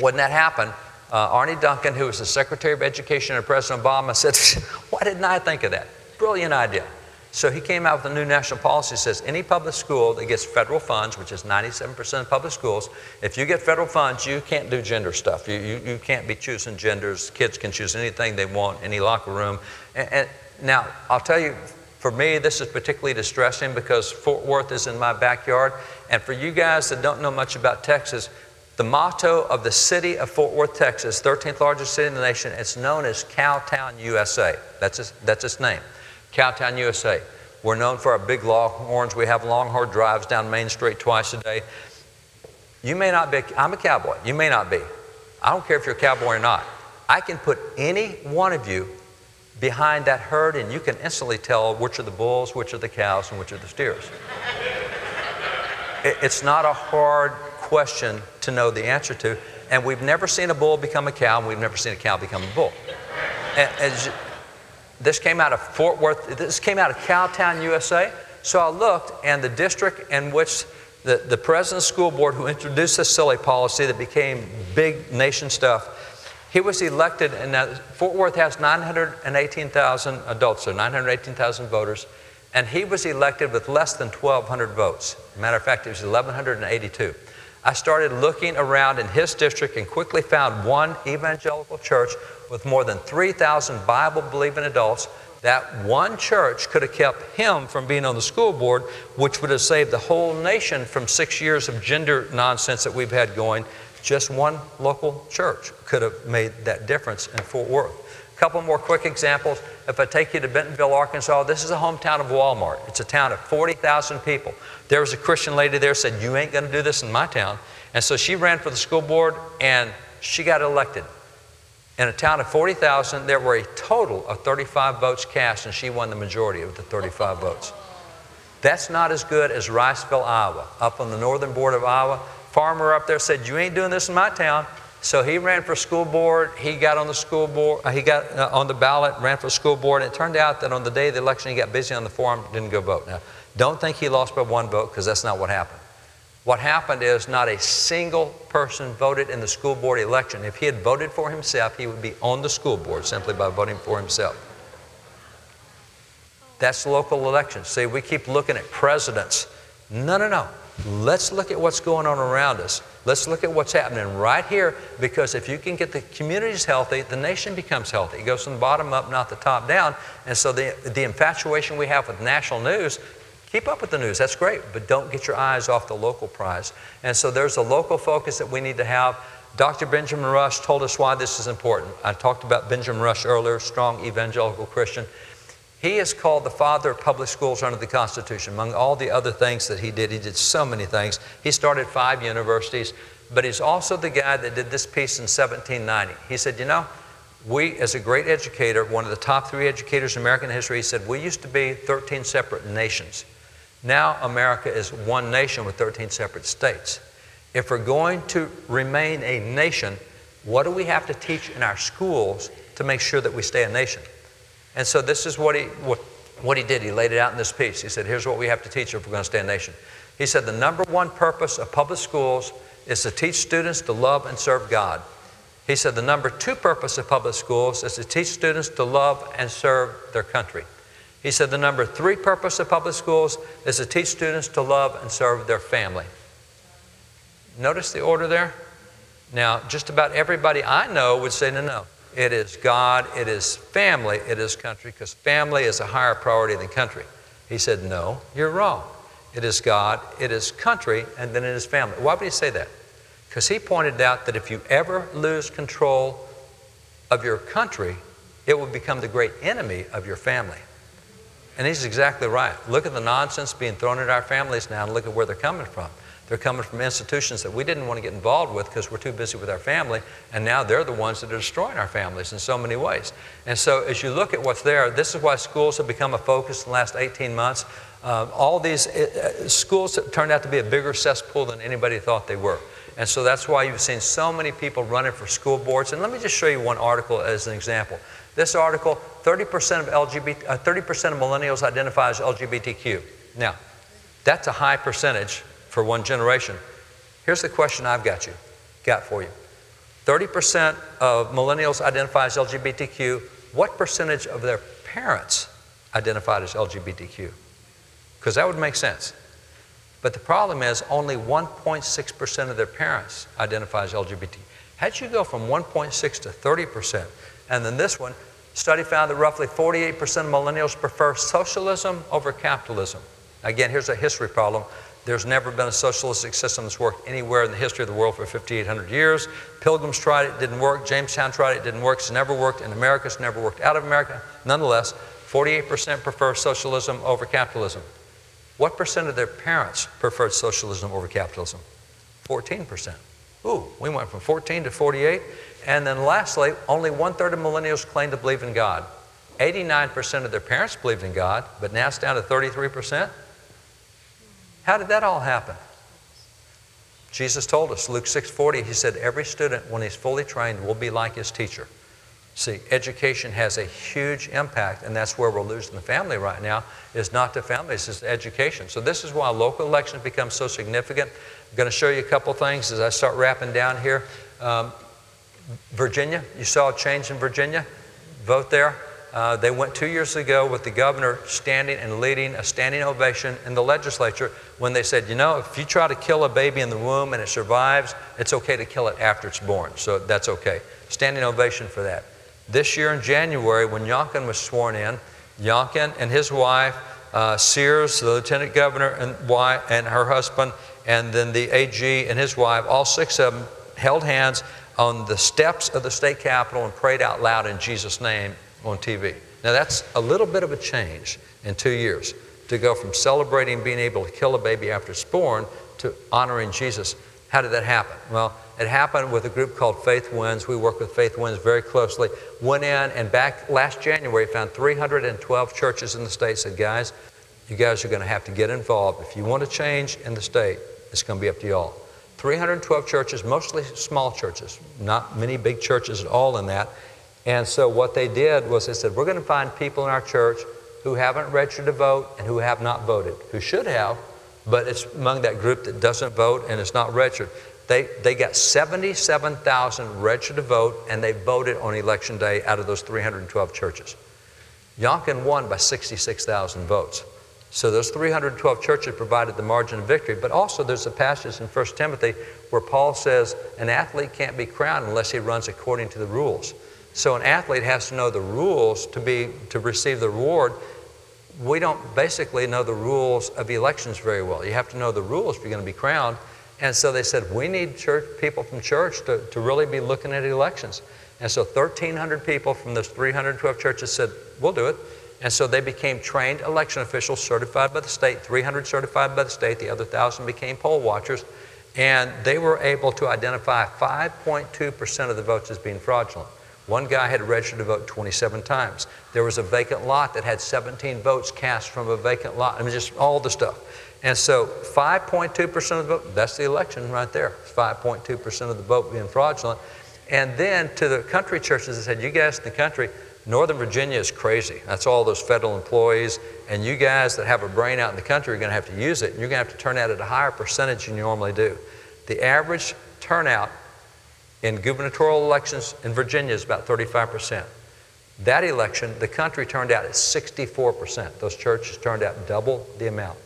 when that happened, uh, Arne Duncan, who was the Secretary of Education under President Obama, said, Why didn't I think of that? Brilliant idea. So he came out with a new national policy that says any public school that gets federal funds, which is 97% of public schools, if you get federal funds, you can't do gender stuff. You, you, you can't be choosing genders. Kids can choose anything they want, any locker room. And, and now, I'll tell you, for me, this is particularly distressing because Fort Worth is in my backyard. And for you guys that don't know much about Texas, the motto of the city of Fort Worth, Texas, 13th largest city in the nation, it's known as Cowtown, USA. That's its, that's its name. Cowtown, USA. We're known for our big longhorns. We have long, hard drives down Main Street twice a day. You may not be, I'm a cowboy. You may not be. I don't care if you're a cowboy or not. I can put any one of you behind that herd and you can instantly tell which are the bulls, which are the cows, and which are the steers. it's not a hard question to know the answer to. And we've never seen a bull become a cow, and we've never seen a cow become a bull. And, this came out of Fort Worth, this came out of Cowtown, USA. So I looked, and the district in which the, the president of the school board who introduced this silly policy that became big nation stuff, he was elected, and Fort Worth has 918,000 adults, so 918,000 voters, and he was elected with less than 1,200 votes. Matter of fact, it was 1,182. I started looking around in his district and quickly found one evangelical church with more than 3,000 Bible believing adults. That one church could have kept him from being on the school board, which would have saved the whole nation from six years of gender nonsense that we've had going. Just one local church could have made that difference in Fort Worth. A couple more quick examples. If I take you to Bentonville, Arkansas, this is a hometown of Walmart. It's a town of 40,000 people. There was a Christian lady there said, "You ain't going to do this in my town," and so she ran for the school board and she got elected. In a town of 40,000, there were a total of 35 votes cast, and she won the majority of the 35 votes. That's not as good as Riceville, Iowa. Up on the northern border of Iowa, farmer up there said, "You ain't doing this in my town." So he ran for school board. He got on the school board. Uh, he got uh, on the ballot, ran for school board. And it turned out that on the day of the election, he got busy on the forum, didn't go vote. Now, don't think he lost by one vote because that's not what happened. What happened is not a single person voted in the school board election. If he had voted for himself, he would be on the school board simply by voting for himself. That's local elections. See, we keep looking at presidents. No, no, no. Let's look at what's going on around us. Let's look at what's happening right here because if you can get the communities healthy, the nation becomes healthy. It goes from the bottom up, not the top down. And so the, the infatuation we have with national news, keep up with the news, that's great, but don't get your eyes off the local prize. And so there's a local focus that we need to have. Dr. Benjamin Rush told us why this is important. I talked about Benjamin Rush earlier, strong evangelical Christian. He is called the father of public schools under the Constitution. Among all the other things that he did, he did so many things. He started five universities, but he's also the guy that did this piece in 1790. He said, You know, we, as a great educator, one of the top three educators in American history, he said, We used to be 13 separate nations. Now America is one nation with 13 separate states. If we're going to remain a nation, what do we have to teach in our schools to make sure that we stay a nation? And so this is what he, what, what he did. He laid it out in this piece. He said, Here's what we have to teach if we're going to stay a nation. He said, The number one purpose of public schools is to teach students to love and serve God. He said, The number two purpose of public schools is to teach students to love and serve their country. He said, The number three purpose of public schools is to teach students to love and serve their family. Notice the order there? Now, just about everybody I know would say, No, no. It is God, it is family, it is country, because family is a higher priority than country. He said, No, you're wrong. It is God, it is country, and then it is family. Why would he say that? Because he pointed out that if you ever lose control of your country, it will become the great enemy of your family. And he's exactly right. Look at the nonsense being thrown at our families now and look at where they're coming from. They're coming from institutions that we didn't want to get involved with because we're too busy with our family, and now they're the ones that are destroying our families in so many ways. And so, as you look at what's there, this is why schools have become a focus in the last 18 months. Uh, all these uh, schools have turned out to be a bigger cesspool than anybody thought they were. And so that's why you've seen so many people running for school boards. And let me just show you one article as an example. This article 30% of, LGBT, uh, 30% of millennials identify as LGBTQ. Now, that's a high percentage for one generation. Here's the question I've got you, got for you. 30% of millennials identify as LGBTQ. What percentage of their parents identified as LGBTQ? Because that would make sense. But the problem is only 1.6% of their parents identify as LGBT. How'd you go from 1.6 to 30%? And then this one, study found that roughly 48% of millennials prefer socialism over capitalism. Again, here's a history problem. There's never been a socialistic system that's worked anywhere in the history of the world for 5,800 years. Pilgrims tried it, didn't work. Jamestown tried it, didn't work. It's never worked in America, it's never worked out of America. Nonetheless, 48% prefer socialism over capitalism. What percent of their parents preferred socialism over capitalism? 14%. Ooh, we went from 14 to 48. And then lastly, only one third of millennials claim to believe in God. 89% of their parents believed in God, but now it's down to 33%. How did that all happen? Jesus told us, Luke 6:40, he said, every student, when he's fully trained, will be like his teacher. See, education has a huge impact, and that's where we're losing the family right now, is not the families, it's education. So this is why local elections become so significant. I'm going to show you a couple things as I start wrapping down here. Um, Virginia, you saw a change in Virginia. Vote there. Uh, they went two years ago with the governor standing and leading a standing ovation in the legislature when they said, you know, if you try to kill a baby in the womb and it survives, it's okay to kill it after it's born. So that's okay. Standing ovation for that. This year in January, when Youngkin was sworn in, Youngkin and his wife, uh, Sears, the lieutenant governor, and, wife, and her husband, and then the AG and his wife, all six of them held hands on the steps of the state capitol and prayed out loud in Jesus' name on TV. Now, that's a little bit of a change in two years to go from celebrating being able to kill a baby after it's born to honoring Jesus. How did that happen? Well, it happened with a group called Faith Wins. We work with Faith Wins very closely. Went in and back last January found 312 churches in the state. Said, guys, you guys are going to have to get involved. If you want to change in the state, it's going to be up to y'all. 312 churches, mostly small churches, not many big churches at all in that. And so what they did was they said, we're going to find people in our church who haven't registered to vote and who have not voted, who should have, but it's among that group that doesn't vote and is not registered. They, they got 77,000 registered to vote and they voted on election day out of those 312 churches. Youngkin won by 66,000 votes. So those 312 churches provided the margin of victory. But also there's a passage in 1 Timothy where Paul says an athlete can't be crowned unless he runs according to the rules. So an athlete has to know the rules to be to receive the reward. We don't basically know the rules of elections very well. You have to know the rules if you're going to be crowned. And so they said, we need church, people from church to, to really be looking at elections. And so 1,300 people from those 312 churches said, we'll do it. And so they became trained election officials certified by the state, 300 certified by the state, the other 1,000 became poll watchers. And they were able to identify 5.2% of the votes as being fraudulent. One guy had registered to vote 27 times. There was a vacant lot that had 17 votes cast from a vacant lot. I mean, just all the stuff. And so 5.2% of the vote, that's the election right there. 5.2% of the vote being fraudulent. And then to the country churches, they said, you guys in the country, Northern Virginia is crazy. That's all those federal employees. And you guys that have a brain out in the country are going to have to use it. And you're going to have to turn out at a higher percentage than you normally do. The average turnout in gubernatorial elections in Virginia is about 35%. That election, the country turned out at 64%. Those churches turned out double the amount.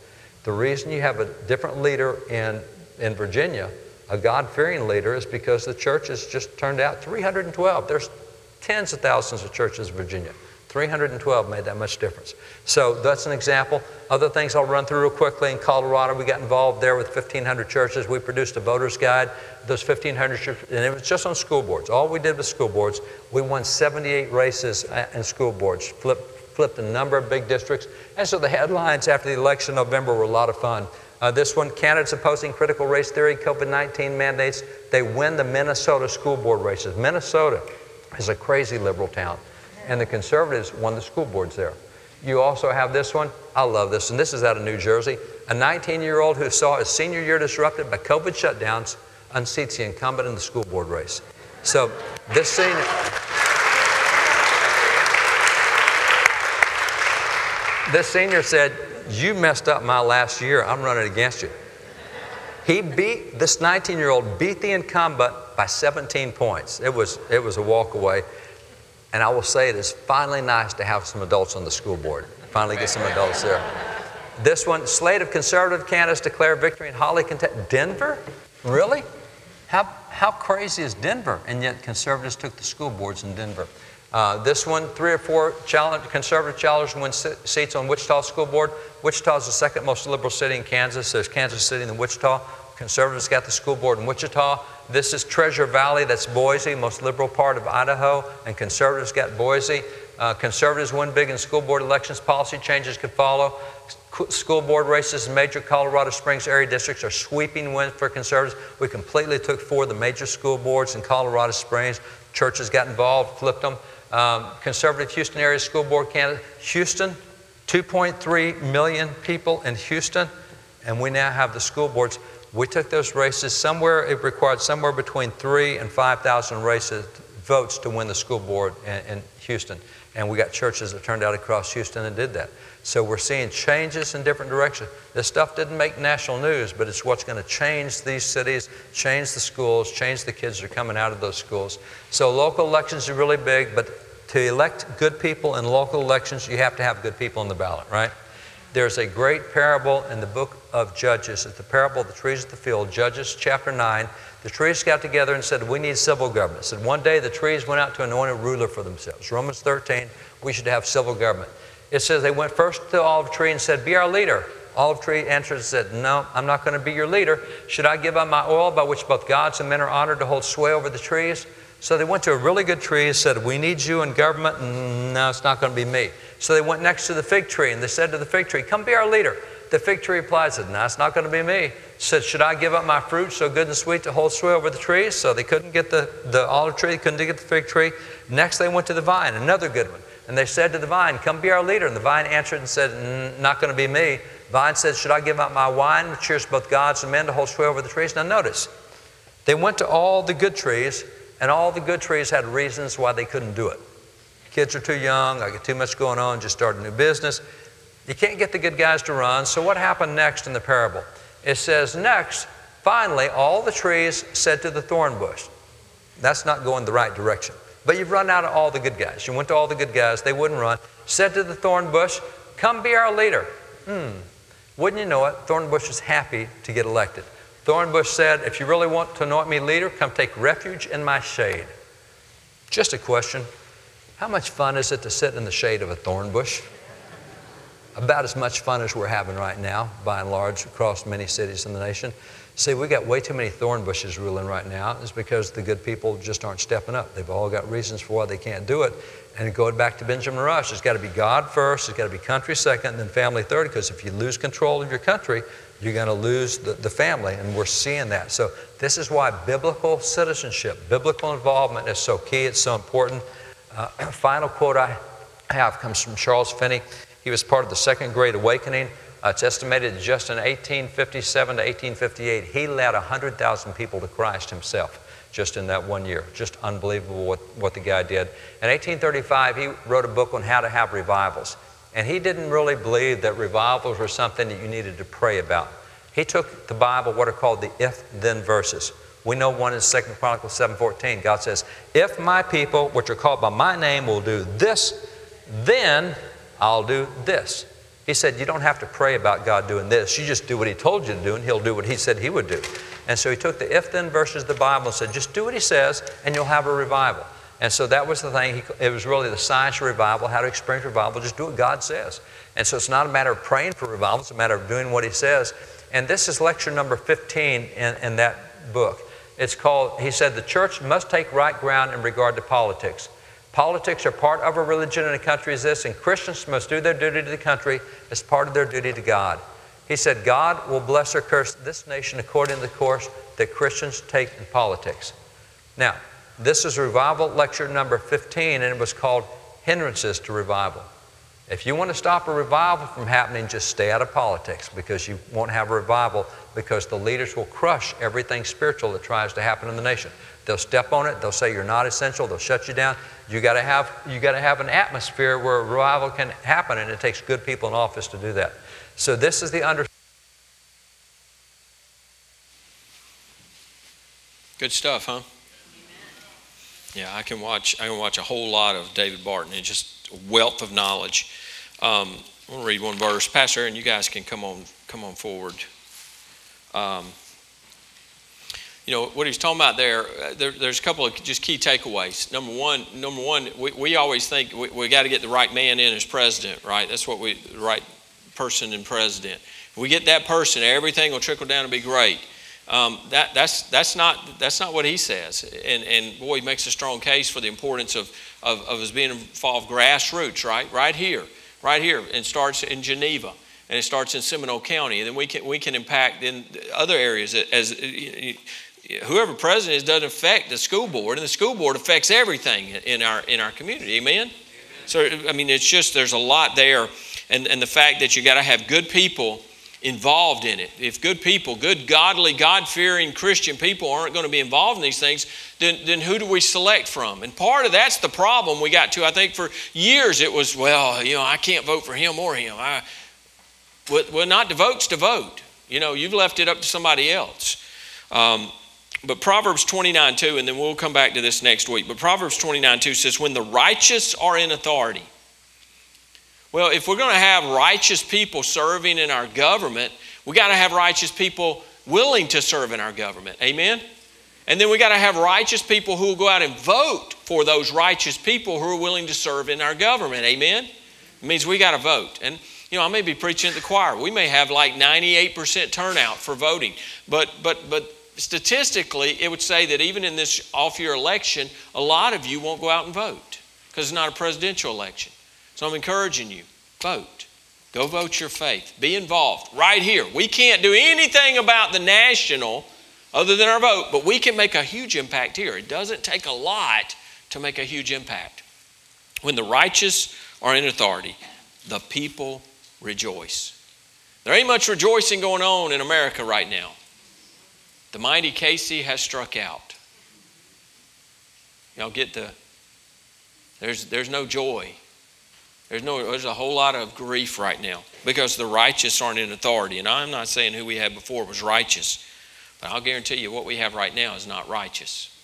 The reason you have a different leader in, in Virginia, a God fearing leader, is because the churches just turned out 312. There's tens of thousands of churches in Virginia. 312 made that much difference. So that's an example. Other things I'll run through real quickly. In Colorado, we got involved there with 1,500 churches. We produced a voter's guide. Those 1,500 churches, and it was just on school boards. All we did was school boards. We won 78 races uh, in school boards, flipped, flipped a number of big districts. And so the headlines after the election in November were a lot of fun. Uh, this one, candidates opposing critical race theory, COVID 19 mandates. They win the Minnesota school board races. Minnesota is a crazy liberal town and the conservatives won the school boards there. You also have this one. I love this, and this is out of New Jersey. A 19 year old who saw his senior year disrupted by COVID shutdowns unseats the incumbent in the school board race. So this senior. This senior said, You messed up my last year. I'm running against you. He beat, this 19 year old beat the incumbent by 17 points. It was, it was a walk away. And I will say it is finally nice to have some adults on the school board. Finally get some adults there. This one, slate of conservative candidates declare victory in Holly, Kentucky. Denver? Really? How, how crazy is Denver? And yet conservatives took the school boards in Denver. Uh, this one, three or four challenge, conservative challengers win seats on Wichita School Board. Wichita is the second most liberal city in Kansas. There's Kansas City and Wichita. Conservatives got the school board in Wichita. This is Treasure Valley, that's Boise, most liberal part of Idaho, and conservatives got Boise. Uh, conservatives win big in school board elections. Policy changes could follow. School board races in major Colorado Springs area districts are sweeping wins for conservatives. We completely took four of the major school boards in Colorado Springs. Churches got involved, flipped them. Um, conservative Houston area school board candidate. Houston, 2.3 million people in Houston, and we now have the school boards. We took those races somewhere, it required somewhere between three and 5,000 races, votes to win the school board in, in Houston. And we got churches that turned out across Houston and did that. So we're seeing changes in different directions. This stuff didn't make national news, but it's what's going to change these cities, change the schools, change the kids that are coming out of those schools. So local elections are really big, but to elect good people in local elections, you have to have good people on the ballot, right? There's a great parable in the book of Judges. It's the parable of the trees of the field, Judges chapter 9. The trees got together and said, We need civil government. Said one day the trees went out to anoint a ruler for themselves. Romans 13, we should have civil government. It says they went first to the olive tree and said, Be our leader. Olive tree answered and said, No, I'm not going to be your leader. Should I give up my oil by which both gods and men are honored to hold sway over the trees? So they went to a really good tree and said, We need you in government. And no, it's not going to be me. So they went next to the fig tree and they said to the fig tree, Come be our leader. The fig tree replied, said, No, it's not going to be me. Said, Should I give up my fruit so good and sweet to hold sway over the trees? So they couldn't get the, the olive tree, couldn't get the fig tree. Next they went to the vine, another good one. And they said to the vine, Come be our leader. And the vine answered and said, Not going to be me. Vine said, Should I give up my wine, which cheers both gods and men, to hold sway over the trees? Now notice, they went to all the good trees and all the good trees had reasons why they couldn't do it. Kids are too young, I got too much going on, just start a new business. You can't get the good guys to run. So, what happened next in the parable? It says, Next, finally, all the trees said to the thorn bush, That's not going the right direction. But you've run out of all the good guys. You went to all the good guys, they wouldn't run. Said to the thorn bush, Come be our leader. Hmm. Wouldn't you know it? Thorn bush is happy to get elected. Thornbush said, If you really want to anoint me leader, come take refuge in my shade. Just a question How much fun is it to sit in the shade of a thorn bush? About as much fun as we're having right now, by and large, across many cities in the nation. See, we got way too many thorn bushes ruling right now. It's because the good people just aren't stepping up. They've all got reasons for why they can't do it. And going back to Benjamin Rush, it's got to be God first, it's got to be country second, and then family third, because if you lose control of your country, you're going to lose the, the family, and we're seeing that. So, this is why biblical citizenship, biblical involvement is so key, it's so important. Uh, final quote I have comes from Charles Finney. He was part of the Second Great Awakening. Uh, it's estimated that just in 1857 to 1858, he led 100,000 people to Christ himself just in that one year. Just unbelievable what, what the guy did. In 1835, he wrote a book on how to have revivals. And he didn't really believe that revivals were something that you needed to pray about. He took the Bible, what are called the if-then verses. We know one in 2 Chronicles 7.14. God says, if my people, which are called by my name, will do this, then I'll do this. He said, You don't have to pray about God doing this. You just do what He told you to do, and He'll do what He said He would do. And so He took the if then verses of the Bible and said, Just do what He says, and you'll have a revival. And so that was the thing. He, it was really the science of revival, how to experience revival. Just do what God says. And so it's not a matter of praying for revival, it's a matter of doing what He says. And this is lecture number 15 in, in that book. It's called, he said, the church must take right ground in regard to politics. Politics are part of a religion in a country as this, and Christians must do their duty to the country as part of their duty to God. He said, God will bless or curse this nation according to the course that Christians take in politics. Now, this is revival lecture number 15, and it was called Hindrances to Revival. If you want to stop a revival from happening, just stay out of politics because you won't have a revival because the leaders will crush everything spiritual that tries to happen in the nation. They'll step on it, they'll say you're not essential, they'll shut you down. You got to have you got to have an atmosphere where revival can happen and it takes good people in office to do that. So this is the under Good stuff, huh? Yeah, I can watch. I can watch a whole lot of David Barton. It's just a wealth of knowledge. Um, I want to read one verse, Pastor Aaron. You guys can come on, come on forward. Um, you know what he's talking about there, uh, there, There's a couple of just key takeaways. Number one, number one, we, we always think we, we got to get the right man in as president, right? That's what we the right person in president. If we get that person, everything will trickle down and be great. Um, that, that's, that's, not, that's not what he says. And, and boy, he makes a strong case for the importance of, of, of us being involved grassroots, right? Right here, right here. And starts in Geneva and it starts in Seminole County. And then we can, we can impact in other areas. As Whoever president is doesn't affect the school board, and the school board affects everything in our, in our community. Amen? Amen. So, I mean, it's just, there's a lot there. And, and the fact that you got to have good people involved in it. If good people, good, godly, God fearing Christian people aren't going to be involved in these things, then, then who do we select from? And part of that's the problem we got to. I think for years it was, well, you know, I can't vote for him or him. I, well, not to vote's to vote. You know, you've left it up to somebody else. Um, but Proverbs 29 2, and then we'll come back to this next week. But Proverbs 29 2 says, When the righteous are in authority, well, if we're going to have righteous people serving in our government, we got to have righteous people willing to serve in our government. Amen? And then we got to have righteous people who will go out and vote for those righteous people who are willing to serve in our government. Amen? It means we got to vote. And, you know, I may be preaching at the choir. We may have like 98% turnout for voting. But, but, but statistically, it would say that even in this off year election, a lot of you won't go out and vote because it's not a presidential election. So I'm encouraging you vote. Go vote your faith. Be involved right here. We can't do anything about the national other than our vote, but we can make a huge impact here. It doesn't take a lot to make a huge impact. When the righteous are in authority, the people rejoice. There ain't much rejoicing going on in America right now. The mighty Casey has struck out. Y'all get the, there's, there's no joy there's, no, there's a whole lot of grief right now because the righteous aren't in authority. And I'm not saying who we had before was righteous, but I'll guarantee you what we have right now is not righteous.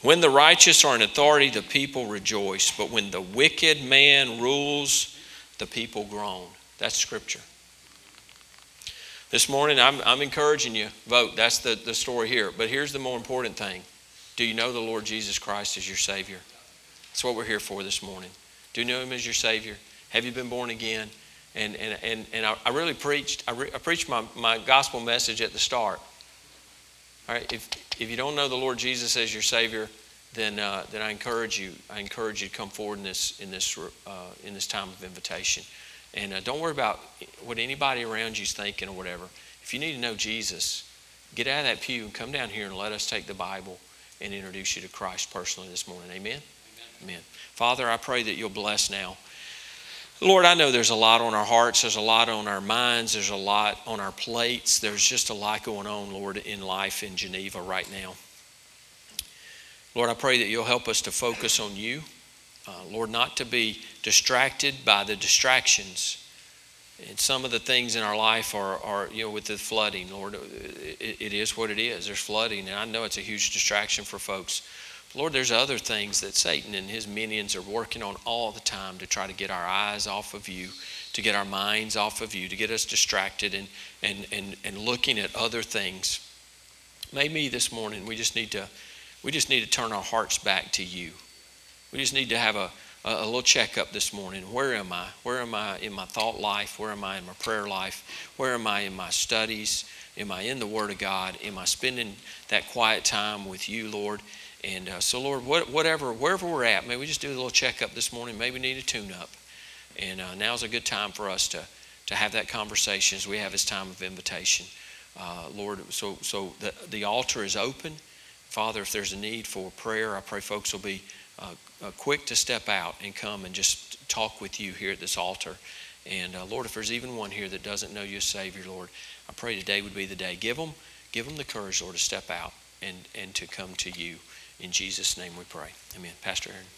When the righteous are in authority, the people rejoice. But when the wicked man rules, the people groan. That's scripture. This morning, I'm, I'm encouraging you, vote. That's the, the story here. But here's the more important thing Do you know the Lord Jesus Christ as your Savior? That's what we're here for this morning. Do you know Him as your Savior? Have you been born again? And, and, and, and I, I really preached, I, re, I preached my, my gospel message at the start. All right, if, if you don't know the Lord Jesus as your Savior, then, uh, then I encourage you, I encourage you to come forward in this, in this, uh, in this time of invitation. And uh, don't worry about what anybody around you is thinking or whatever. If you need to know Jesus, get out of that pew and come down here and let us take the Bible and introduce you to Christ personally this morning. Amen? Amen. Amen. Father, I pray that you'll bless now. Lord, I know there's a lot on our hearts, there's a lot on our minds, there's a lot on our plates. There's just a lot going on, Lord, in life in Geneva right now. Lord, I pray that you'll help us to focus on you. Uh, Lord, not to be distracted by the distractions. And some of the things in our life are, are you know, with the flooding, Lord, uh, it, it is what it is. There's flooding, and I know it's a huge distraction for folks. Lord, there's other things that Satan and his minions are working on all the time to try to get our eyes off of you, to get our minds off of you, to get us distracted and, and, and, and looking at other things. Maybe this morning we just need to we just need to turn our hearts back to you. We just need to have a, a, little checkup this morning. Where am I? Where am I in my thought life? Where am I in my prayer life? Where am I in my studies? Am I in the Word of God? Am I spending that quiet time with you, Lord? And uh, so, Lord, what, whatever, wherever we're at, maybe we just do a little checkup this morning. Maybe need a tune up. And uh, now's a good time for us to, to have that conversation as we have this time of invitation. Uh, Lord, so, so the, the altar is open. Father, if there's a need for prayer, I pray folks will be uh, uh, quick to step out and come and just talk with you here at this altar. And uh, Lord, if there's even one here that doesn't know you as Savior, Lord, I pray today would be the day. Give them, give them the courage, Lord, to step out and, and to come to you. In Jesus' name we pray. Amen. Pastor Aaron.